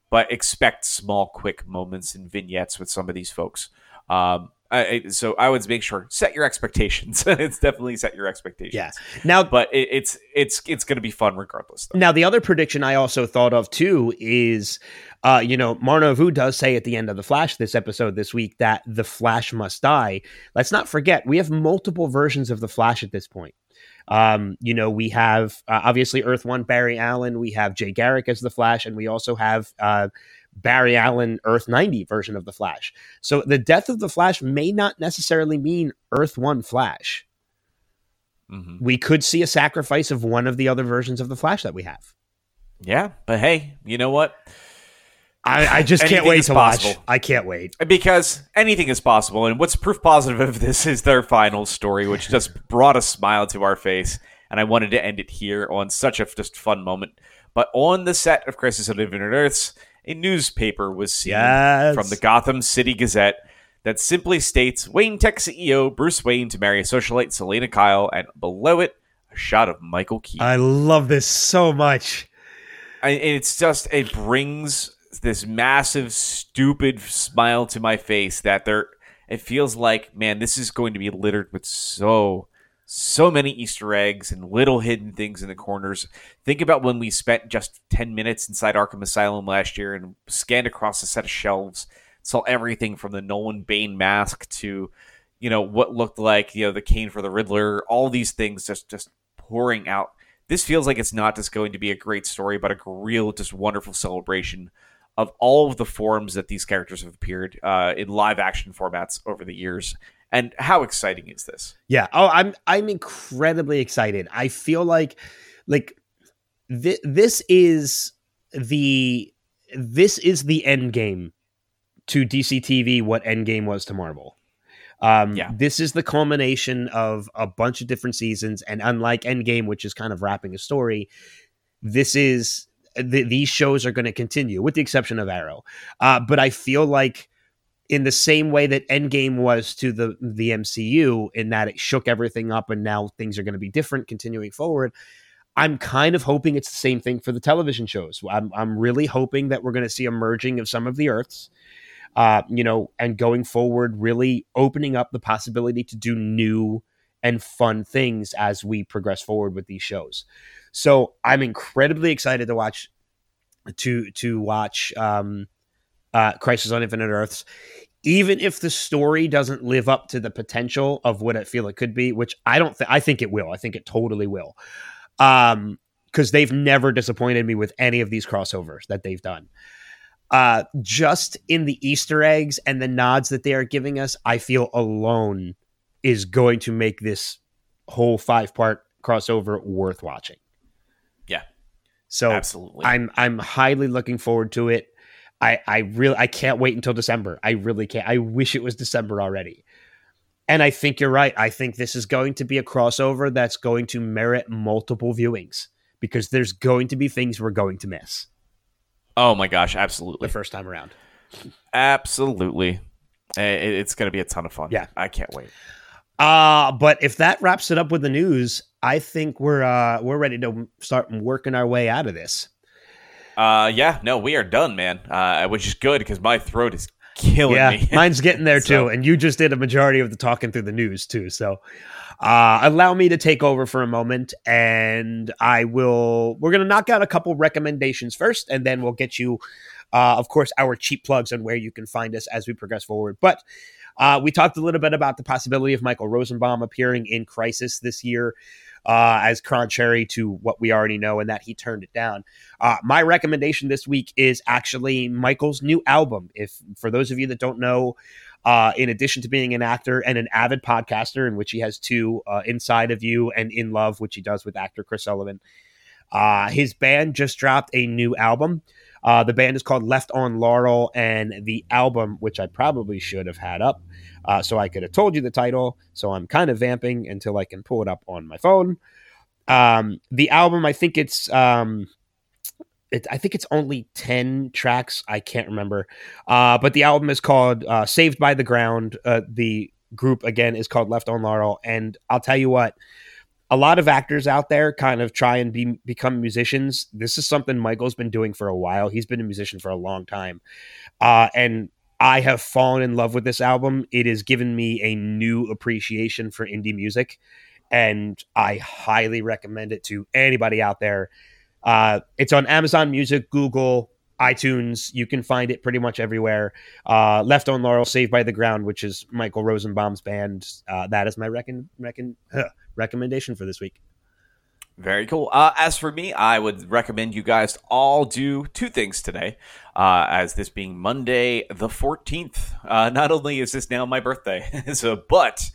but expect small, quick moments and vignettes with some of these folks. Um, I, so I would make sure set your expectations. it's definitely set your expectations. Yeah. Now, but it, it's it's it's going to be fun regardless. Though. Now, the other prediction I also thought of too is, uh, you know, Mar Novu does say at the end of the Flash this episode this week that the Flash must die. Let's not forget we have multiple versions of the Flash at this point. Um, you know, we have uh, obviously Earth One Barry Allen, we have Jay Garrick as the Flash, and we also have uh, Barry Allen Earth 90 version of the Flash. So the death of the Flash may not necessarily mean Earth One Flash. Mhm. We could see a sacrifice of one of the other versions of the Flash that we have. Yeah, but hey, you know what? I, I just can't wait to watch. I can't wait. Because anything is possible, and what's proof positive of this is their final story, which just brought a smile to our face. And I wanted to end it here on such a just fun moment. But on the set of Crisis on Infinite Earths, a newspaper was seen Yes. from the Gotham City Gazette that simply states Wayne Tech CEO Bruce Wayne to marry a socialite Selina Kyle, and below it, a shot of Michael Keaton. I love this so much. I, and it's just it brings this massive stupid smile to my face that there it feels like man this is going to be littered with so so many easter eggs and little hidden things in the corners. Think about when we spent just 10 minutes inside arkham asylum last year and scanned across a set of shelves saw everything from the nolan bane mask to you know what looked like you know the cane for the riddler all these things just just pouring out. This feels like it's not just going to be a great story, but a real, just wonderful celebration of all of the forms that these characters have appeared uh, in live action formats over the years. And how exciting is this? Yeah. Oh, I'm I'm incredibly excited. I feel like like thi- this is the this is the end game to DC TV what Endgame was to Marvel. Um, Yeah. This is the culmination of a bunch of different seasons, and unlike Endgame, which is kind of wrapping a story, this is th- these shows are going to continue, with the exception of Arrow. Uh, but I feel like in the same way that Endgame was to the the MCU, in that it shook everything up, and now things are going to be different continuing forward. I'm kind of hoping it's the same thing for the television shows. I'm I'm really hoping that we're going to see a merging of some of the Earths, uh, you know, and going forward, really opening up the possibility to do new and fun things as we progress forward with these shows. So I'm incredibly excited to watch to to watch um, uh, Crisis on Infinite Earths, even if the story doesn't live up to the potential of what I feel it could be, which I don't think I think it will. I think it totally will. Um, because they've never disappointed me with any of these crossovers that they've done. Uh, just in the Easter eggs and the nods that they are giving us, I feel alone is going to make this whole five part crossover worth watching. So Absolutely. I'm I'm highly looking forward to it. I I really I can't wait until December. I really can't. I wish it was December already. And I think you're right. I think this is going to be a crossover that's going to merit multiple viewings because there's going to be things we're going to miss oh my gosh, absolutely. the first time around. Absolutely. It's going to be a ton of fun. Yeah. I can't wait. Uh but if that wraps it up with the news, I think we're uh we're ready to start working our way out of this. Uh, yeah, no, we are done, man. Uh, which is good because my throat is killing yeah, me. mine's getting there So- too. And you just did a majority of the talking through the news too. So uh, allow me to take over for a moment and I will, we're going to knock out a couple recommendations first, and then we'll get you, uh, of course, our cheap plugs on where you can find us as we progress forward. But uh, we talked a little bit about the possibility of Michael Rosenbaum appearing in Crisis this year. Uh, as contrary to what we already know, and that he turned it down. Uh, my recommendation this week is actually Michael's new album. If for those of you that don't know, uh, in addition to being an actor and an avid podcaster, in which he has two, uh, Inside of You and In Love, which he does with actor Chris Sullivan, uh, his band just dropped a new album. Uh, the band is called Left on Laurel, and the album, which I probably should have had up, uh, so I could have told you the title. So I'm kind of vamping until I can pull it up on my phone. Um, the album, I think it's, um, it, I think it's only ten tracks. I can't remember, uh, but the album is called uh, "Saved by the Ground." Uh, the group again is called Left on Laurel, and I'll tell you what a lot of actors out there kind of try and be become musicians. This is something Michael's been doing for a while. He's been a musician for a long time, uh, and I have fallen in love with this album. It has given me a new appreciation for indie music, and I highly recommend it to anybody out there. Uh, it's on Amazon Music, Google, iTunes. You can find it pretty much everywhere. Uh, Left on Laurel, Saved by the Ground, which is Michael Rosenbaum's band. Uh, that is my reckon, reckon, huh, recommendation for this week. Very cool. Uh, as for me, I would recommend you guys all do two things today. Uh, as this being Monday the 14th, uh, not only is this now my birthday, so but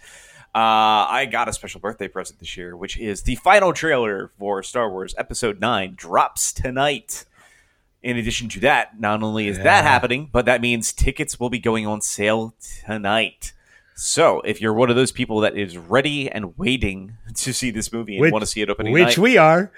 uh, I got a special birthday present this year, which is the final trailer for Star Wars Episode 9 drops tonight. In addition to that, not only is yeah. that happening, but that means tickets will be going on sale tonight. So, if you're one of those people that is ready and waiting to see this movie and which, want to see it opening which night, we are.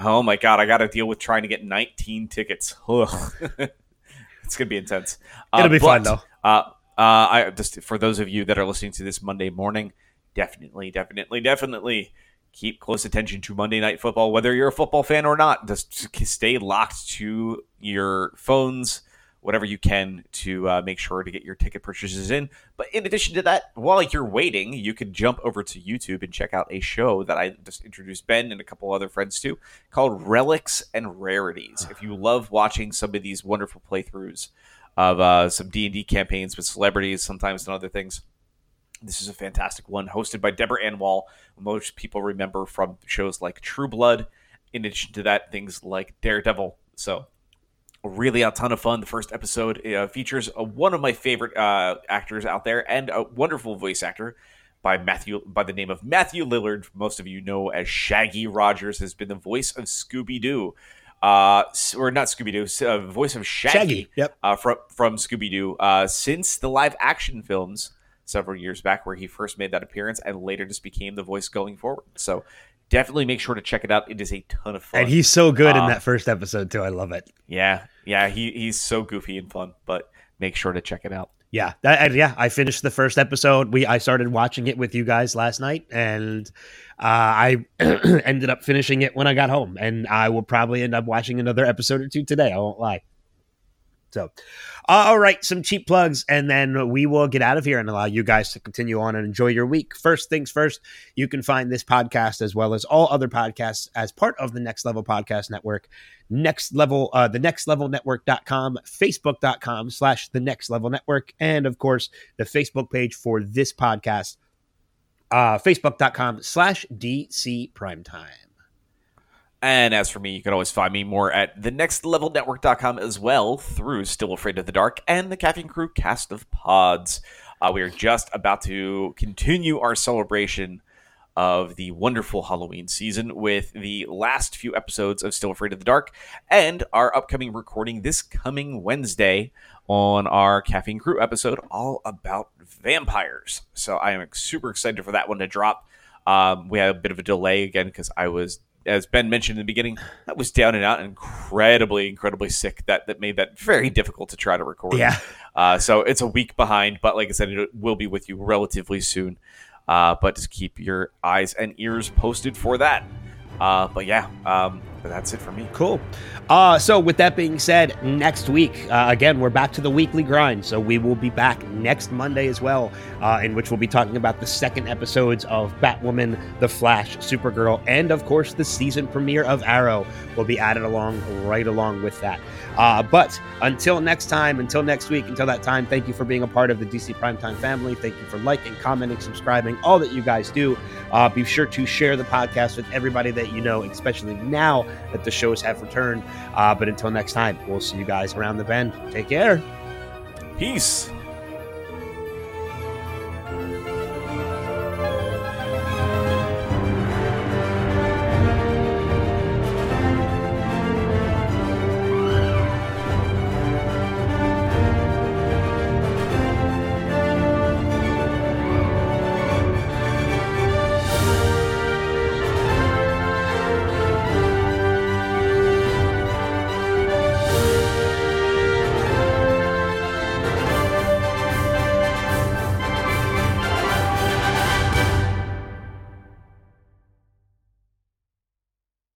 Oh my god, I got to deal with trying to get 19 tickets. it's gonna be intense. It'll uh, be but, fun though. Uh, uh, I just for those of you that are listening to this Monday morning, definitely, definitely, definitely keep close attention to Monday Night Football, whether you're a football fan or not. Just stay locked to your phones whatever you can to uh, make sure to get your ticket purchases in. But in addition to that, while you're waiting, you can jump over to YouTube and check out a show that I just introduced Ben and a couple other friends to called Relics and Rarities. If you love watching some of these wonderful playthroughs of uh, some D&D campaigns with celebrities, sometimes and other things, this is a fantastic one, hosted by Deborah Ann Most people remember from shows like True Blood. In addition to that, things like Daredevil. So really a ton of fun. The first episode uh, features uh, one of my favorite uh, actors out there and a wonderful voice actor by Matthew by the name of Matthew Lillard. Most of you know as Shaggy Rogers has been the voice of Scooby Doo. Uh, or not Scooby Doo, uh, voice of Shaggy, Shaggy yep. uh, from from Scooby Doo uh, since the live action films several years back, where he first made that appearance, and later just became the voice going forward. So definitely make sure to check it out. It is a ton of fun. And he's so good uh, in that first episode too. I love it. Yeah, yeah, he he's so goofy and fun. But make sure to check it out. Yeah, that, yeah. I finished the first episode. We I started watching it with you guys last night, and uh, I ended up finishing it when I got home. And I will probably end up watching another episode or two today. I won't lie. So, uh, all right, some cheap plugs, and then we will get out of here and allow you guys to continue on and enjoy your week. First things first, you can find this podcast as well as all other podcasts as part of the Next Level Podcast Network. Next Level, uh, the Next Level Network.com, Facebook.com slash the Next Level Network, and of course, the Facebook page for this podcast, uh, Facebook.com slash DC Primetime. And as for me, you can always find me more at thenextlevelnetwork.com as well through Still Afraid of the Dark and the Caffeine Crew cast of pods. Uh, we are just about to continue our celebration of the wonderful Halloween season with the last few episodes of Still Afraid of the Dark and our upcoming recording this coming Wednesday on our Caffeine Crew episode all about vampires. So I am super excited for that one to drop. Um, we had a bit of a delay again because I was as Ben mentioned in the beginning, that was down and out, incredibly, incredibly sick. That that made that very difficult to try to record. Yeah. Uh, so it's a week behind, but like I said, it will be with you relatively soon. Uh, but just keep your eyes and ears posted for that. Uh, but yeah, um, but that's it for me. Cool. Uh, so, with that being said, next week, uh, again, we're back to the weekly grind. So, we will be back next Monday as well, uh, in which we'll be talking about the second episodes of Batwoman, The Flash, Supergirl, and of course, the season premiere of Arrow will be added along right along with that. Uh, but until next time, until next week, until that time, thank you for being a part of the DC Primetime family. Thank you for liking, commenting, subscribing, all that you guys do. Uh, be sure to share the podcast with everybody that you know, especially now that the shows have returned. Uh, but until next time, we'll see you guys around the bend. Take care. Peace.